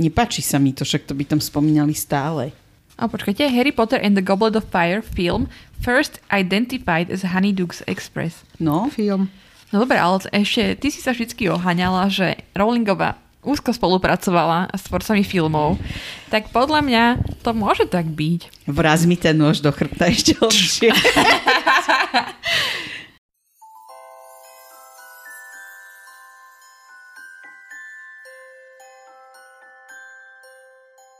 Nepáči sa mi to, však to by tam spomínali stále. A počkajte, Harry Potter and the Goblet of Fire film first identified as Honeydukes Express. No, Film. No dobre, ale ešte ty si sa vždy oháňala, že Rowlingová úzko spolupracovala s tvorcami filmov, tak podľa mňa to môže tak byť. vraz mi ten nôž do chrbta ešte lepšie.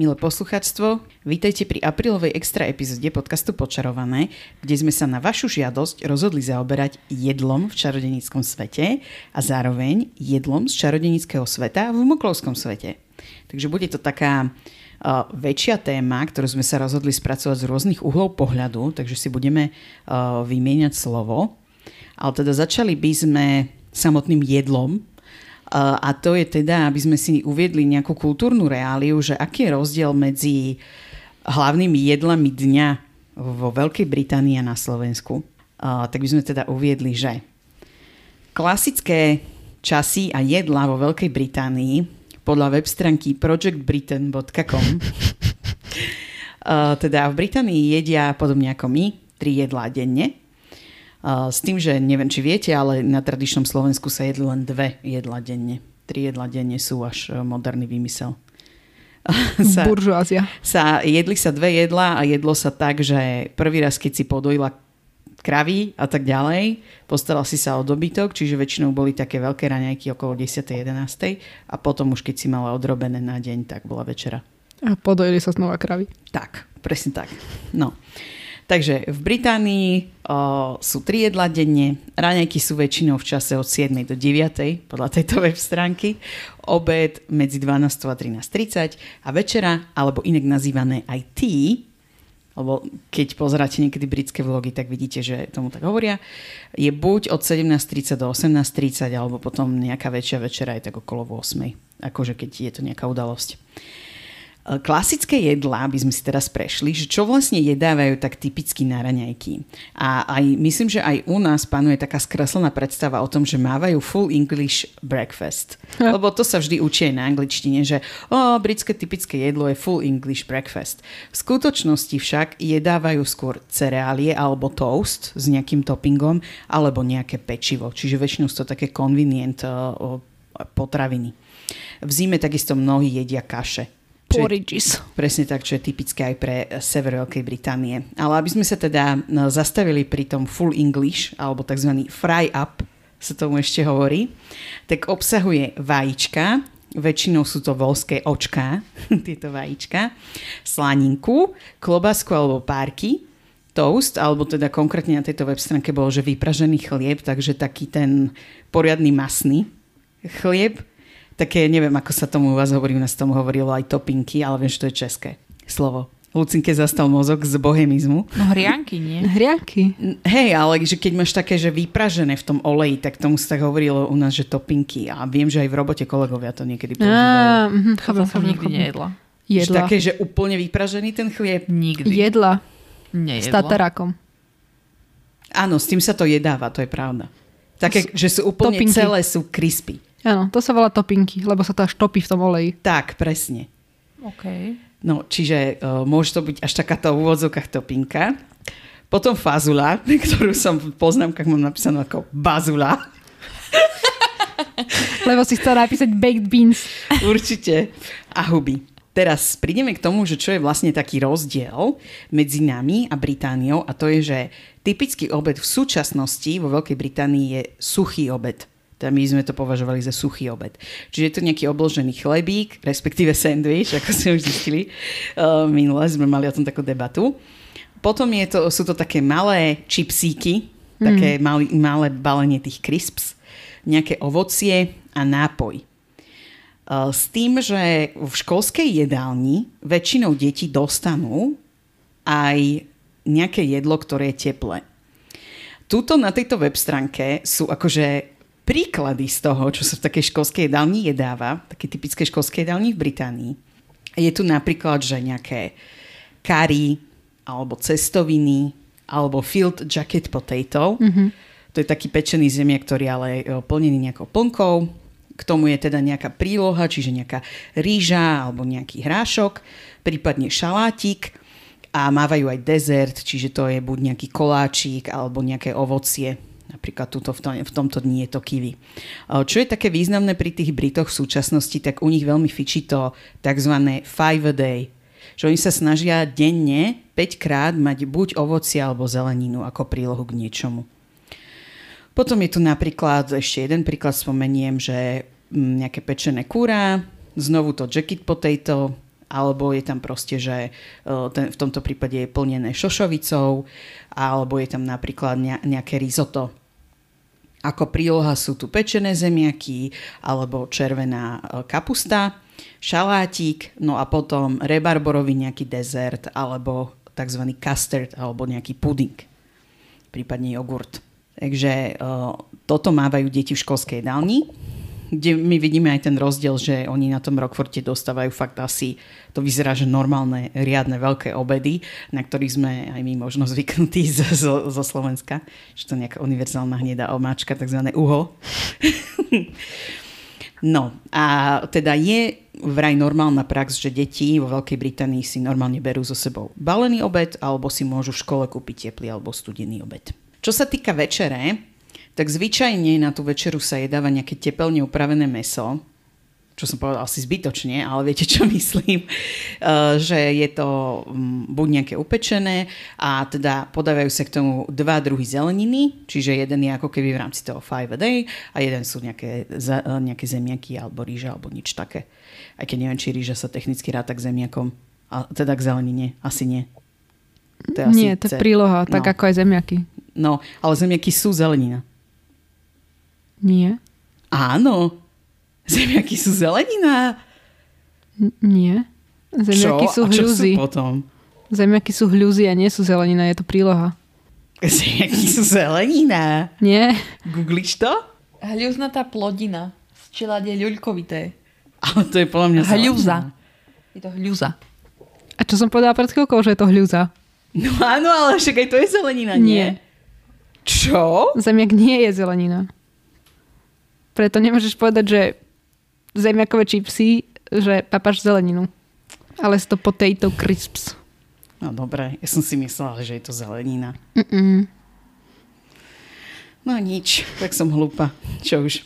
Milé posluchačstvo, vítajte pri aprílovej extra epizóde podcastu Počarované, kde sme sa na vašu žiadosť rozhodli zaoberať jedlom v čarodenickom svete a zároveň jedlom z čarodenického sveta v moklovskom svete. Takže bude to taká uh, väčšia téma, ktorú sme sa rozhodli spracovať z rôznych uhlov pohľadu, takže si budeme uh, vymieňať slovo. Ale teda začali by sme samotným jedlom, a to je teda, aby sme si uviedli nejakú kultúrnu reáliu, že aký je rozdiel medzi hlavnými jedlami dňa vo Veľkej Británii a na Slovensku. Tak by sme teda uviedli, že klasické časy a jedlá vo Veľkej Británii podľa web stránky projectbritain.com teda v Británii jedia podobne ako my, tri jedlá denne. S tým, že neviem, či viete, ale na tradičnom Slovensku sa jedli len dve jedla denne. Tri jedla denne sú až uh, moderný výmysel. sa, Buržoázia. sa, jedli sa dve jedla a jedlo sa tak, že prvý raz, keď si podojila kravy a tak ďalej, postaral si sa o dobytok, čiže väčšinou boli také veľké raňajky okolo 10. 11. a potom už keď si mala odrobené na deň, tak bola večera. A podojili sa znova kravy. Tak, presne tak. No. Takže v Británii o, sú tri jedla denne, raňajky sú väčšinou v čase od 7. do 9. podľa tejto web stránky, obed medzi 12. a 13.30 a večera, alebo inak nazývané aj tea, lebo keď pozeráte niekedy britské vlogy, tak vidíte, že tomu tak hovoria, je buď od 17.30 do 18.30, alebo potom nejaká väčšia večera je tak okolo 8. Akože keď je to nejaká udalosť. Klasické jedlá by sme si teraz prešli, že čo vlastne jedávajú tak typicky na raňajky. A aj, myslím, že aj u nás panuje taká skreslená predstava o tom, že mávajú full English breakfast. Lebo to sa vždy učí aj na angličtine, že o, britské typické jedlo je full English breakfast. V skutočnosti však jedávajú skôr cereálie alebo toast s nejakým toppingom alebo nejaké pečivo. Čiže väčšinou sú to také convenient uh, potraviny. V zime takisto mnohí jedia kaše. Je- Porridges. Presne tak, čo je typické aj pre sever Veľkej Británie. Ale aby sme sa teda no, zastavili pri tom full English, alebo tzv. fry up, sa tomu ešte hovorí, tak obsahuje vajíčka, väčšinou sú to volské očká, tieto vajíčka, slaninku, klobásku alebo párky, toast, alebo teda konkrétne na tejto web stránke bolo, že vypražený chlieb, takže taký ten poriadny masný chlieb, také, neviem, ako sa tomu u vás hovorí, u nás tomu hovorilo aj topinky, ale viem, že to je české slovo. Lucinke zastal mozog z bohemizmu. No hrianky, nie? Hrianky. Hej, ale že keď máš také, že vypražené v tom oleji, tak tomu sa tak hovorilo u nás, že topinky. A viem, že aj v robote kolegovia to niekedy používajú. Chápem, som nikdy nejedla. Že Jedla. také, že úplne vypražený ten chlieb. Nikdy. Jedla. S Nejedla. tatarákom. Áno, s tým sa to jedáva, to je pravda. Také, že sú úplne Topinky. celé sú crispy. Áno, to sa volá topinky, lebo sa to až topí v tom oleji. Tak, presne. OK. No, čiže uh, môže to byť až takáto v úvodzovkách topinka. Potom fazula, ktorú som v poznámkach mám napísanú ako bazula. Lebo si chcel napísať baked beans. Určite. A huby. Teraz prídeme k tomu, že čo je vlastne taký rozdiel medzi nami a Britániou a to je, že typický obed v súčasnosti vo Veľkej Británii je suchý obed. Teda my sme to považovali za suchý obed. Čiže je to nejaký obložený chlebík, respektíve sandwich, ako sme už zistili. Minule sme mali o tom takú debatu. Potom je to, sú to také malé čipsíky, také malé, malé balenie tých crisps, nejaké ovocie a nápoj. S tým, že v školskej jedálni väčšinou deti dostanú aj nejaké jedlo, ktoré je teplé. tuto na tejto web stránke sú akože príklady z toho, čo sa v takej školskej jedálni jedáva, také typické školské jedálni v Británii. Je tu napríklad, že nejaké curry, alebo cestoviny, alebo field jacket potato. Mm-hmm. To je taký pečený zemiak, ktorý ale je plnený nejakou plnkou. K tomu je teda nejaká príloha, čiže nejaká rýža alebo nejaký hrášok, prípadne šalátik a mávajú aj dezert, čiže to je buď nejaký koláčik alebo nejaké ovocie Napríklad tuto v, tom, v tomto dni je to kiwi. Čo je také významné pri tých Britoch v súčasnosti, tak u nich veľmi fičí to tzv. five a day. Že oni sa snažia denne 5 krát mať buď ovoci alebo zeleninu ako prílohu k niečomu. Potom je tu napríklad, ešte jeden príklad spomeniem, že mm, nejaké pečené kúra, znovu to jacket potato, alebo je tam proste, že e, ten, v tomto prípade je plnené šošovicou, alebo je tam napríklad nejaké risotto ako príloha sú tu pečené zemiaky alebo červená e, kapusta, šalátik, no a potom rebarborový nejaký dezert alebo tzv. custard alebo nejaký puding, prípadne jogurt. Takže uh, toto mávajú deti v školskej jedálni kde my vidíme aj ten rozdiel, že oni na tom Rockforte dostávajú fakt asi, to vyzerá, že normálne, riadne, veľké obedy, na ktorých sme aj my možno zvyknutí zo, zo, zo Slovenska, že to nejaká univerzálna hnedá omáčka, takzvané uho. no a teda je vraj normálna prax, že deti vo Veľkej Británii si normálne berú so sebou balený obed alebo si môžu v škole kúpiť teplý alebo studený obed. Čo sa týka večere, tak zvyčajne na tú večeru sa jedáva nejaké tepelne upravené meso, čo som povedal asi zbytočne, ale viete, čo myslím, uh, že je to um, buď nejaké upečené a teda podávajú sa k tomu dva druhy zeleniny, čiže jeden je ako keby v rámci toho five a day a jeden sú nejaké, uh, nejaké zemiaky alebo rýža alebo nič také. Aj keď neviem, či rýža sa technicky ráta k zemiakom, a teda k zelenine, asi nie. To je asi nie, to je príloha, tak no. ako aj zemiaky. No, ale zemiaky sú zelenina. Nie. Áno. Zemiaky sú zelenina. N- nie. Zemiaky čo? sú hľuzy. A čo sú potom? Zemiaky sú hľuzy a nie sú zelenina, je to príloha. Zemiaky sú zelenina. Nie. Googliš to? Hľuznatá plodina z čelade ľuľkovité. Ale to je podľa mňa Hľuza. Je to hľuza. A čo som povedala pred chvíľkou, že je to hľuza? No áno, ale však aj to je zelenina, nie? nie. Čo? Zemiak nie je zelenina. Preto nemôžeš povedať, že zemiakové čipsy, že papáš zeleninu. Ale sú to potato crisps. No dobre, ja som si myslela, že je to zelenina. Mm-mm. No nič, tak som hlúpa. Čo už.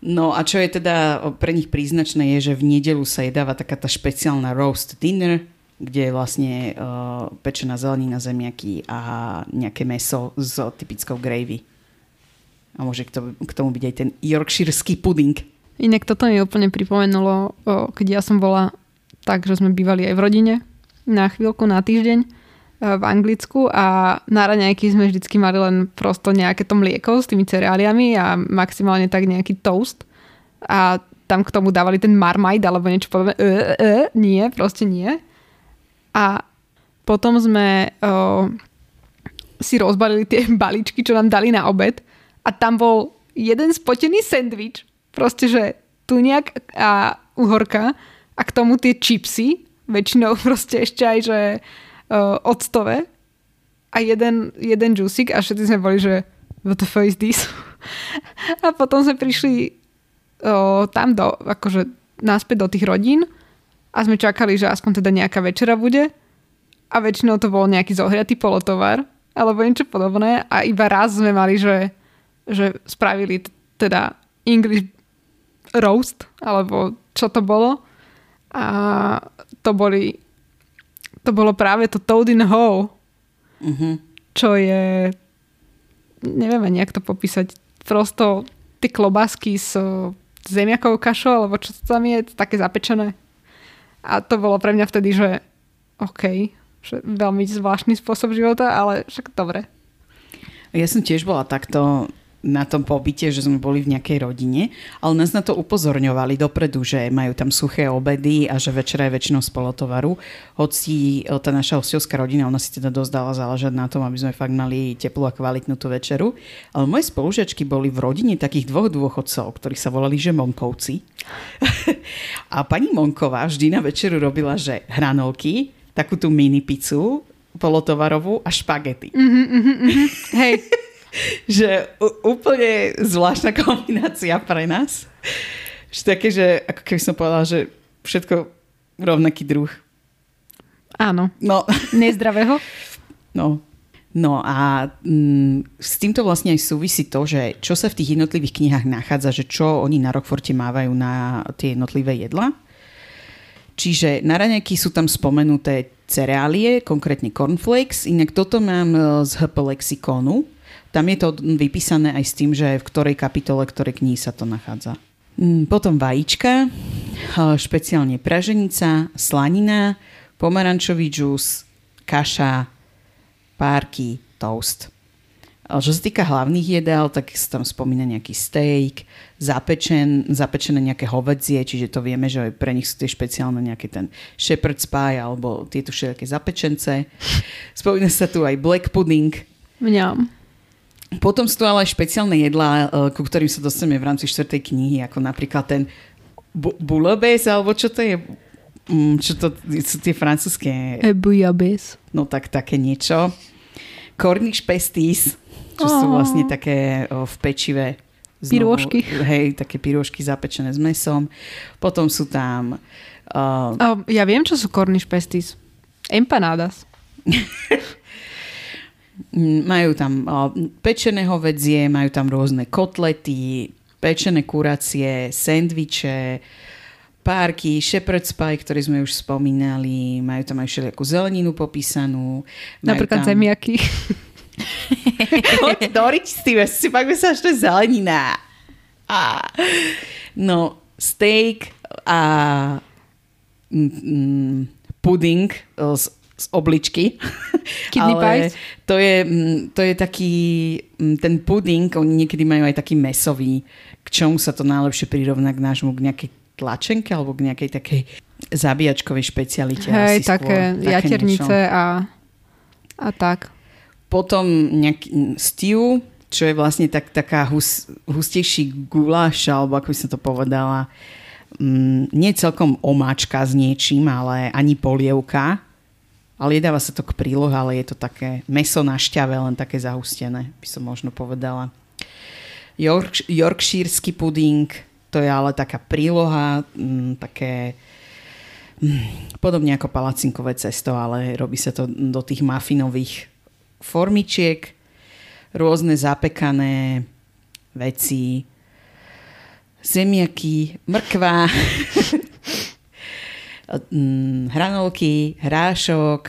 No a čo je teda pre nich príznačné je, že v nedelu sa jedáva taká tá špeciálna roast dinner, kde je vlastne uh, pečená zelenina, zemiaky a nejaké meso s typickou gravy. A môže k tomu, byť aj ten yorkshireský puding. Inak toto mi úplne pripomenulo, keď ja som bola tak, že sme bývali aj v rodine na chvíľku, na týždeň e, v Anglicku a na raňajky sme vždycky mali len prosto nejaké to mlieko s tými cereáliami a maximálne tak nejaký toast a tam k tomu dávali ten marmite alebo niečo podobné. E, e, e, nie, proste nie. A potom sme o, si rozbalili tie balíčky, čo nám dali na obed a tam bol jeden spotený sendvič, proste, že tuniak a uhorka. A k tomu tie čipsy, väčšinou proste ešte aj, že uh, octové. A jeden, jeden džusik a všetci sme boli, že what the fuck is this? a potom sme prišli uh, tam do, akože náspäť do tých rodín a sme čakali, že aspoň teda nejaká večera bude. A väčšinou to bol nejaký zohriatý polotovar alebo niečo podobné. A iba raz sme mali, že že spravili teda English roast, alebo čo to bolo. A to boli to bolo práve to Toad in Hole, uh-huh. čo je neviem ani, jak to popísať. Prosto tie klobásky s zemiakovou kašou, alebo čo to tam je, také zapečené. A to bolo pre mňa vtedy, že OK, že veľmi zvláštny spôsob života, ale však dobre. Ja som tiež bola takto na tom pobyte, že sme boli v nejakej rodine, ale nás na to upozorňovali dopredu, že majú tam suché obedy a že večera je väčšinou z polotovaru. Hoci e, tá naša hostovská rodina, ona si teda dosť dala záležať na tom, aby sme fakt mali teplú a kvalitnú tú večeru. Ale moje spolužiačky boli v rodine takých dvoch dôchodcov, ktorí sa volali že Monkovci. a pani Monková vždy na večeru robila, že hranolky, takú tú mini pizzu, polotovarovú a špagety. Mm-hmm, mm-hmm. Hej. že úplne zvláštna kombinácia pre nás. Že také, že ako keby som povedala, že všetko rovnaký druh. Áno. No. Nezdravého? No. No a mm, s týmto vlastne aj súvisí to, že čo sa v tých jednotlivých knihách nachádza, že čo oni na Rockforte mávajú na tie jednotlivé jedla. Čiže na raňajky sú tam spomenuté cereálie, konkrétne cornflakes, inak toto mám e, z HP lexikonu. Tam je to vypísané aj s tým, že v ktorej kapitole, ktorej knihy sa to nachádza. Mm, potom vajíčka, špeciálne praženica, slanina, pomarančový džús, kaša, párky, toast. Čo sa týka hlavných jedál, tak sa tam spomína nejaký steak, zapečen, zapečené nejaké hovedzie, čiže to vieme, že pre nich sú tie špeciálne nejaký ten shepherd's pie alebo tieto všetké zapečence. Spomína sa tu aj black pudding. Mňam. Potom sú tu ale aj špeciálne jedlá, e, ku ktorým sa dostaneme v rámci štvrtej knihy, ako napríklad ten bu- bouillabaisse, alebo čo to je? Mm, čo to sú tie francúzske... E bouillabaisse. No tak také niečo. Cornish pasties, čo oh. sú vlastne také o, v pečive. Znovu. Hej, také pirôžky zapečené s mesom. Potom sú tam... Uh, oh, ja viem, čo sú Cornish pasties. Empanadas. Majú tam pečené hovedzie, majú tam rôzne kotlety, pečené kuracie, sendviče, párky, shepherd's pie, ktorý sme už spomínali, majú tam aj všelijakú zeleninu popísanú. Napríklad tam... zemiaky. Dorič s tým, si pak sa, že to je zelenina. A, no, steak a mm, puding z z obličky. Kidney Ale pies? To je, mm, to je taký, mm, ten puding, oni niekedy majú aj taký mesový, k čomu sa to najlepšie prirovná k nášmu, k nejakej tlačenke alebo k nejakej takej zabíjačkovej špecialite. Hej, asi také, skôr, také jaternice a, a tak. Potom nejaký mm, stew, čo je vlastne tak, taká hus, hustejší guláš, alebo ako by som to povedala, mm, nie celkom omáčka s niečím, ale ani polievka, ale jedáva sa to k prílohe, ale je to také meso na šťave, len také zahustené, by som možno povedala. York, Yorkshírsky puding, to je ale taká príloha, m, také m, podobne ako palacinkové cesto, ale robí sa to do tých mafinových formičiek, rôzne zapekané veci, zemiaky, mrkva, hranolky, hrášok,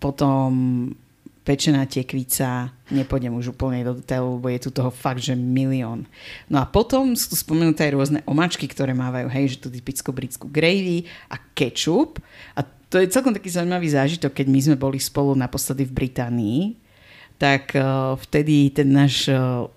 potom pečená tekvica, nepôjdem už úplne do detailu, lebo je tu toho fakt, že milión. No a potom sú tu spomenuté aj rôzne omačky, ktoré mávajú, hej, že tú typickú britskú gravy a ketchup. A to je celkom taký zaujímavý zážitok, keď my sme boli spolu naposledy v Británii, tak uh, vtedy ten náš uh,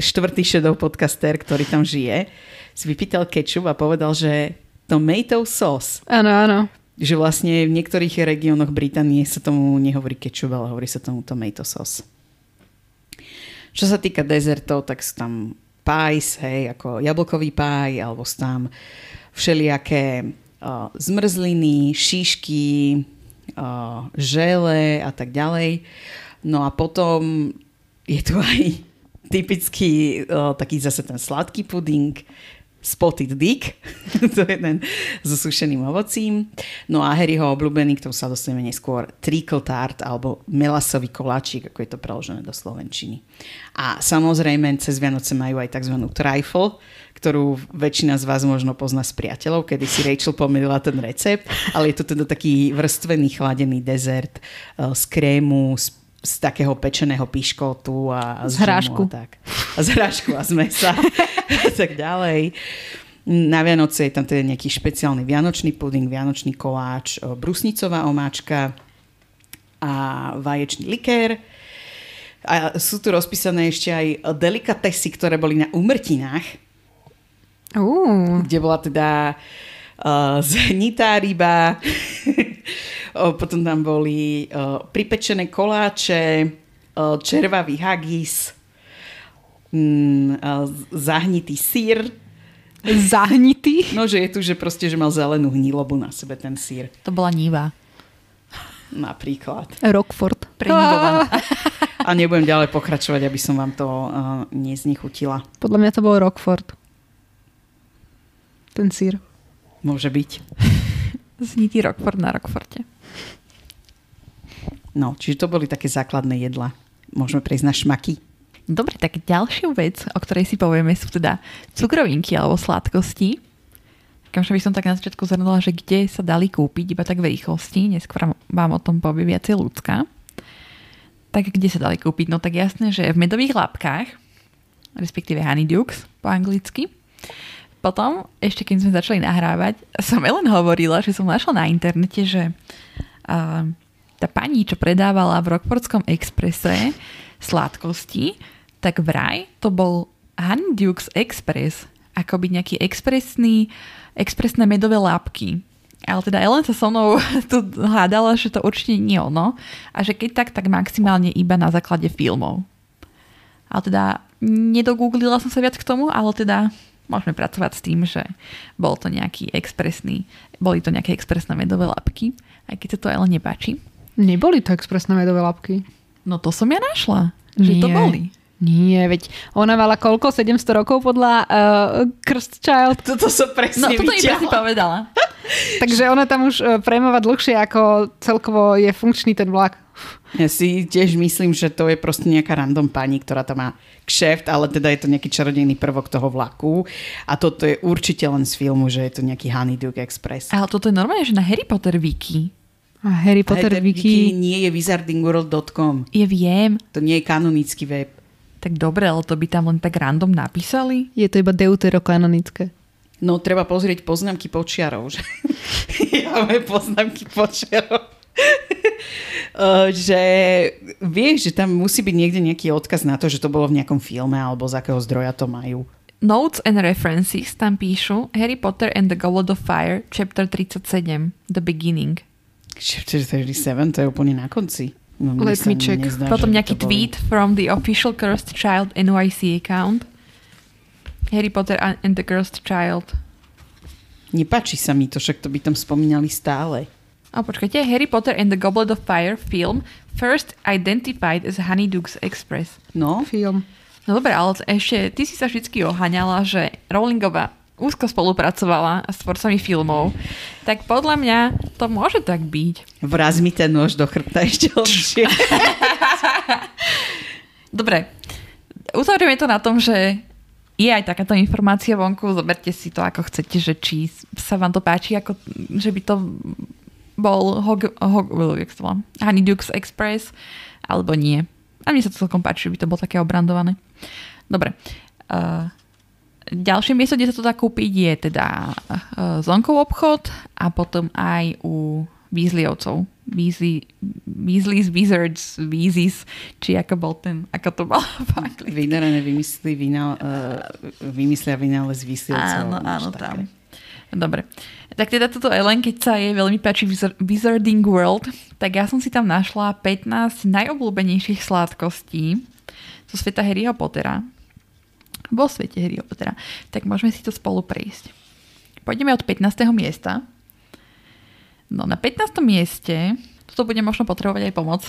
štvrtý šedov podcaster, ktorý tam žije, si vypýtal ketchup a povedal, že tomato sauce. Áno, áno. Že vlastne v niektorých regiónoch Británie sa tomu nehovorí ketchup, ale hovorí sa tomu tomato sauce. Čo sa týka dezertov, tak sú tam pies, hej, ako jablkový paj, alebo sú tam všelijaké uh, zmrzliny, šíšky, uh, žele a tak ďalej. No a potom je tu aj typický uh, taký zase ten sladký puding, Spotted Dick, to je ten so sušeným ovocím. No a Harryho obľúbený, k tomu sa dostaneme neskôr, Trickle Tart alebo melasový koláčik, ako je to preložené do Slovenčiny. A samozrejme cez Vianoce majú aj tzv. trifle, ktorú väčšina z vás možno pozná z priateľov, kedy si Rachel pomýlila ten recept, ale je to teda taký vrstvený chladený dezert uh, z krému, z z takého pečeného piškotu a, z, z hrášku. A, tak. a z hrášku a z mesa a tak ďalej. Na Vianoce je tam teda nejaký špeciálny vianočný puding, vianočný koláč, brusnicová omáčka a vaječný likér. A sú tu rozpísané ešte aj delikatesy, ktoré boli na umrtinách, Uh, kde bola teda uh, zhnitá ryba, o, potom tam boli uh, pripečené koláče, uh, červavý hagis, mm, uh, zahnitý sír. zahnitý. No, že je tu, že proste, že mal zelenú hnilobu na sebe ten sír. To bola níva. Napríklad. Rockford. Prenivovaná. A nebudem ďalej pokračovať, aby som vám to uh, neznichutila. Podľa mňa to bol Rockford. Ten sír. Môže byť. Znitý Rockford na Rockforte. No, čiže to boli také základné jedla. Môžeme prejsť na šmaky. Dobre, tak ďalšiu vec, o ktorej si povieme, sú teda cukrovinky alebo sladkosti. Kamže by som tak na začiatku zhrnula, že kde sa dali kúpiť iba tak v rýchlosti, neskôr vám o tom povie viacej ľudská. Tak kde sa dali kúpiť? No tak jasné, že v medových labkách, respektíve honeydukes po anglicky. Potom, ešte keď sme začali nahrávať, som len hovorila, že som našla na internete, že uh, tá pani, čo predávala v Rockfordskom exprese sladkosti, tak vraj to bol Honeydukes Express, akoby nejaký expresný, expresné medové lápky. Ale teda Ellen sa so mnou tu hádala, že to určite nie ono a že keď tak, tak maximálne iba na základe filmov. Ale teda nedogooglila som sa viac k tomu, ale teda môžeme pracovať s tým, že bol to nejaký expresný, boli to nejaké expresné medové lapky, aj keď sa to Ellen nepáči. Neboli to expresné medové labky. No to som ja našla, že to Nie. boli. Nie, veď ona mala koľko? 700 rokov podľa uh, Cursed Child. Toto som No presne toto mi presne povedala. Takže ona tam už uh, premáva dlhšie, ako celkovo je funkčný ten vlak. Ja si tiež myslím, že to je proste nejaká random pani, ktorá tam má kšeft, ale teda je to nejaký čarodejný prvok toho vlaku. A toto je určite len z filmu, že je to nejaký Honeydew Express. Ale toto je normálne, že na Harry Potter wiki. A Harry Potter Potter Wiki. nie je wizardingworld.com. Je viem. To nie je kanonický web. Tak dobre, ale to by tam len tak random napísali. Je to iba deuterokanonické. No, treba pozrieť poznámky počiarov. Že... ja máme poznámky počiarov. Uh, že vieš, že tam musí byť niekde nejaký odkaz na to, že to bolo v nejakom filme alebo z akého zdroja to majú. Notes and references tam píšu Harry Potter and the Goblet of Fire, chapter 37, The Beginning. Chapter 37, to je úplne na konci. No, Let me check. nezdá, Potom nejaký to boli- tweet from the official Cursed Child NYC account. Harry Potter and the Cursed Child. Nepáči sa mi to, však to by tam spomínali stále. A počkajte, Harry Potter and the Goblet of Fire film first identified as Honeydukes Express. No, Film. No dobre, ale ešte ty si sa vždy oháňala, že Rowlingová úzko spolupracovala s tvorcami filmov, tak podľa mňa to môže tak byť. vraz mi ten nôž do chrbta ešte lepšie. Dobre, uzavrieme to na tom, že je aj takáto informácia vonku, zoberte si to ako chcete, že či sa vám to páči, ako, že by to bol Hog, Hog, jak to volá? Honeydukes Express, alebo nie. A mne sa to celkom páči, by to bolo také obrandované. Dobre. Uh, ďalšie miesto, kde sa to dá kúpiť, je teda uh, Zonkov obchod a potom aj u Weasleyovcov. Weasley, Weasley's Wizards, Weezys, či ako bol ten, ako to bolo v. Vynerané vymyslí, vynal, uh, vymyslia vynález vysielcov. Áno, áno, tam. Dobre. Tak teda toto Ellen, keď sa jej veľmi páči Wizard- Wizarding World, tak ja som si tam našla 15 najobľúbenejších sladkostí zo sveta Harryho Pottera. Vo svete Harryho Pottera. Tak môžeme si to spolu prejsť. Pôjdeme od 15. miesta. No na 15. mieste, toto bude možno potrebovať aj pomoc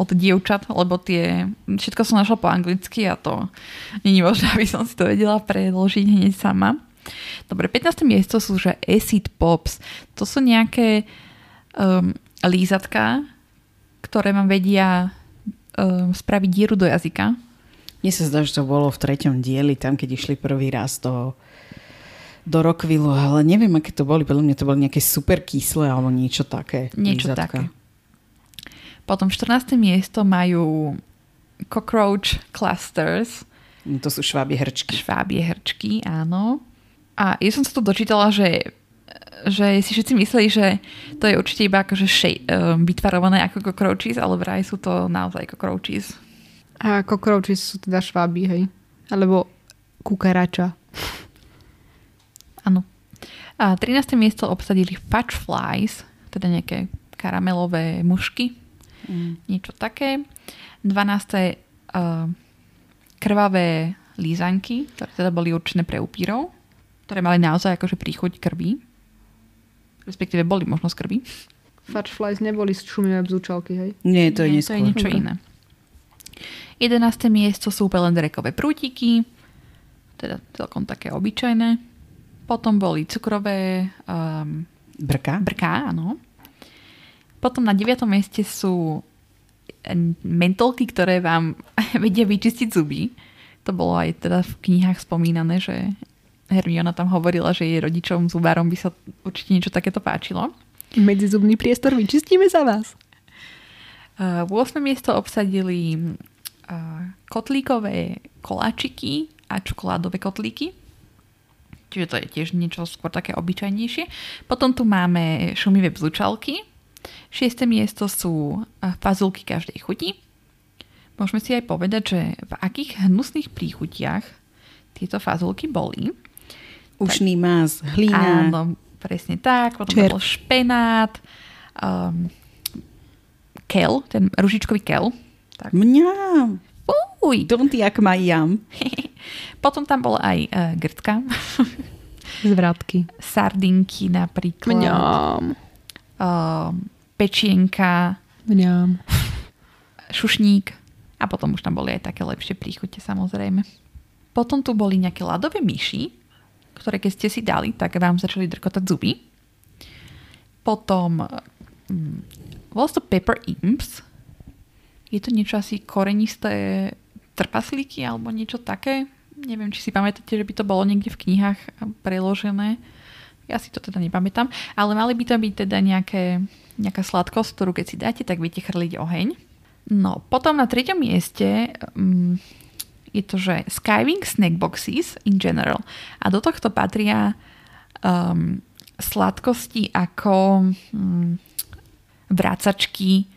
od dievčat, lebo tie, všetko som našla po anglicky a to není možné, aby som si to vedela preložiť hneď sama. Dobre, 15. miesto sú, že acid pops. To sú nejaké um, lízatka, ktoré vám vedia um, spraviť dieru do jazyka. Mne sa zdá, že to bolo v treťom dieli, tam keď išli prvý raz do, do Rockvillu, ale neviem, aké to boli. Podľa mňa to boli nejaké super kyslé alebo niečo také. Niečo lízatka. také. Potom 14. miesto majú cockroach clusters, To sú švábie hrčky. švábie hrčky, áno. A ja som sa to dočítala, že, že si všetci mysleli, že to je určite iba akože šej, um, vytvarované ako cockroaches, ale vraj sú to naozaj cockroaches. A cockroaches sú teda šváby, hej? Alebo kukarača. Áno. A 13. miesto obsadili fudge flies, teda nejaké karamelové mušky. Mm. Niečo také. 12. Uh, krvavé lízanky, ktoré teda boli určené pre upírov, ktoré mali naozaj akože príchuť krvi. Respektíve boli možno z krvi. Fudge flies neboli šumivé bzúčalky, hej? Nie, to je Nie, neskôr. to je niečo iné. 11. miesto sú pelendrekové prútiky, teda celkom také obyčajné. Potom boli cukrové um, Brka? brká, áno. Potom na 9. mieste sú em, mentolky, ktoré vám vedia vyčistiť zuby. To bolo aj teda v knihách spomínané, že Hermiona tam hovorila, že jej rodičom zubárom by sa určite niečo takéto páčilo. Medzizubný priestor vyčistíme za vás. Uh, 8. miesto obsadili uh, kotlíkové koláčiky a čokoládové kotlíky. Čiže to je tiež niečo skôr také obyčajnejšie. Potom tu máme šumivé bzlučalky. 6. miesto sú fazulky každej chuti. Môžeme si aj povedať, že v akých hnusných príchutiach tieto fazulky boli. Ušný más, hlína. Áno, presne tak. Potom Červ. bol špenát, um, kel, ten ružičkový kel. Tak. Mňam. Uj. Don't jak ma jam. Potom tam bola aj uh, grtka, Zvratky. sardinky napríklad, Mňam. uh, pečienka, Mňam. šušník a potom už tam boli aj také lepšie príchute samozrejme. Potom tu boli nejaké ľadové myši, ktoré keď ste si dali, tak vám začali drkotať zuby. Potom mm, bolo to Pepper Imps. Je to niečo asi korenisté trpaslíky alebo niečo také. Neviem, či si pamätáte, že by to bolo niekde v knihách preložené. Ja si to teda nepamätám. Ale mali by to byť teda nejaké, nejaká sladkosť, ktorú keď si dáte, tak viete chrliť oheň. No, potom na treťom mieste um, je to, že Skywing Snack Boxes in general. A do tohto patria um, sladkosti ako um, vrácačky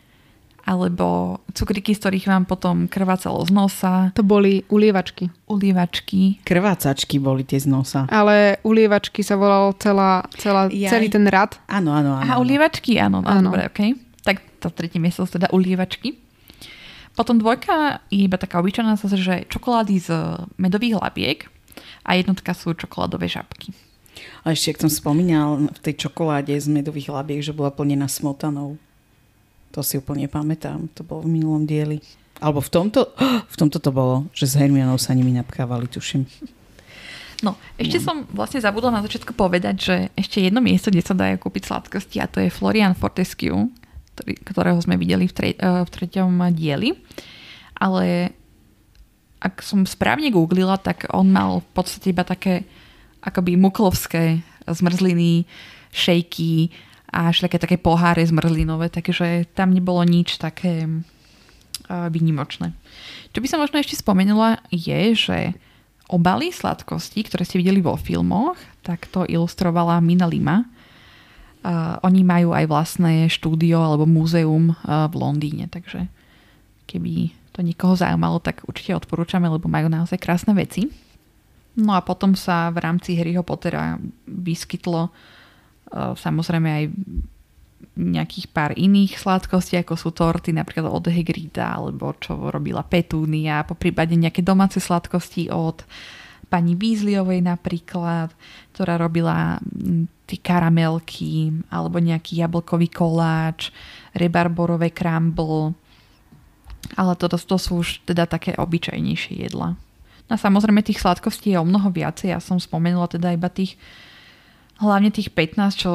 alebo cukriky, z ktorých vám potom krvácalo z nosa, To boli ulievačky. ulievačky. Krvácačky boli tie z nosa. Ale ulievačky sa volalo celá, celá, Jaj. celý ten rad. Áno, áno, áno. Aha, ulievačky, áno, áno. Áno. dobre, okej. Tak to tretie miesto sú teda ulievačky. Potom dvojka je iba taká obyčajná zase, že čokolády z medových labiek a jednotka sú čokoládové žabky. A ešte, ak som spomínal v tej čokoláde z medových labiek, že bola plnená smotanou. To si úplne pamätám. To bolo v minulom dieli. Alebo v tomto, v tomto to bolo, že s Hermionou sa nimi napkávali, tuším. No, ešte som vlastne zabudla na začiatku povedať, že ešte jedno miesto, kde sa dajú kúpiť sladkosti a to je Florian Fortescue, ktorého sme videli v, tre, eh, v treťom dieli. Ale ak som správne googlila, tak on mal v podstate iba také akoby muklovské zmrzliny, šejky a až také, také poháre zmrzlinové, takže tam nebolo nič také uh, výnimočné. Čo by som možno ešte spomenula je, že obaly sladkosti, ktoré ste videli vo filmoch, tak to ilustrovala Mina Lima. Uh, oni majú aj vlastné štúdio alebo múzeum uh, v Londýne, takže keby to niekoho zaujímalo, tak určite odporúčame, lebo majú naozaj krásne veci. No a potom sa v rámci Harryho Pottera vyskytlo uh, samozrejme aj nejakých pár iných sladkostí, ako sú torty napríklad od Hagrida, alebo čo robila Petúnia, po prípade nejaké domáce sladkosti od pani Weasleyovej napríklad, ktorá robila mm, tie karamelky, alebo nejaký jablkový koláč, rebarborové crumble, ale toto to sú už teda také obyčajnejšie jedla. No a samozrejme tých sladkostí je o mnoho viacej. Ja som spomenula teda iba tých hlavne tých 15, čo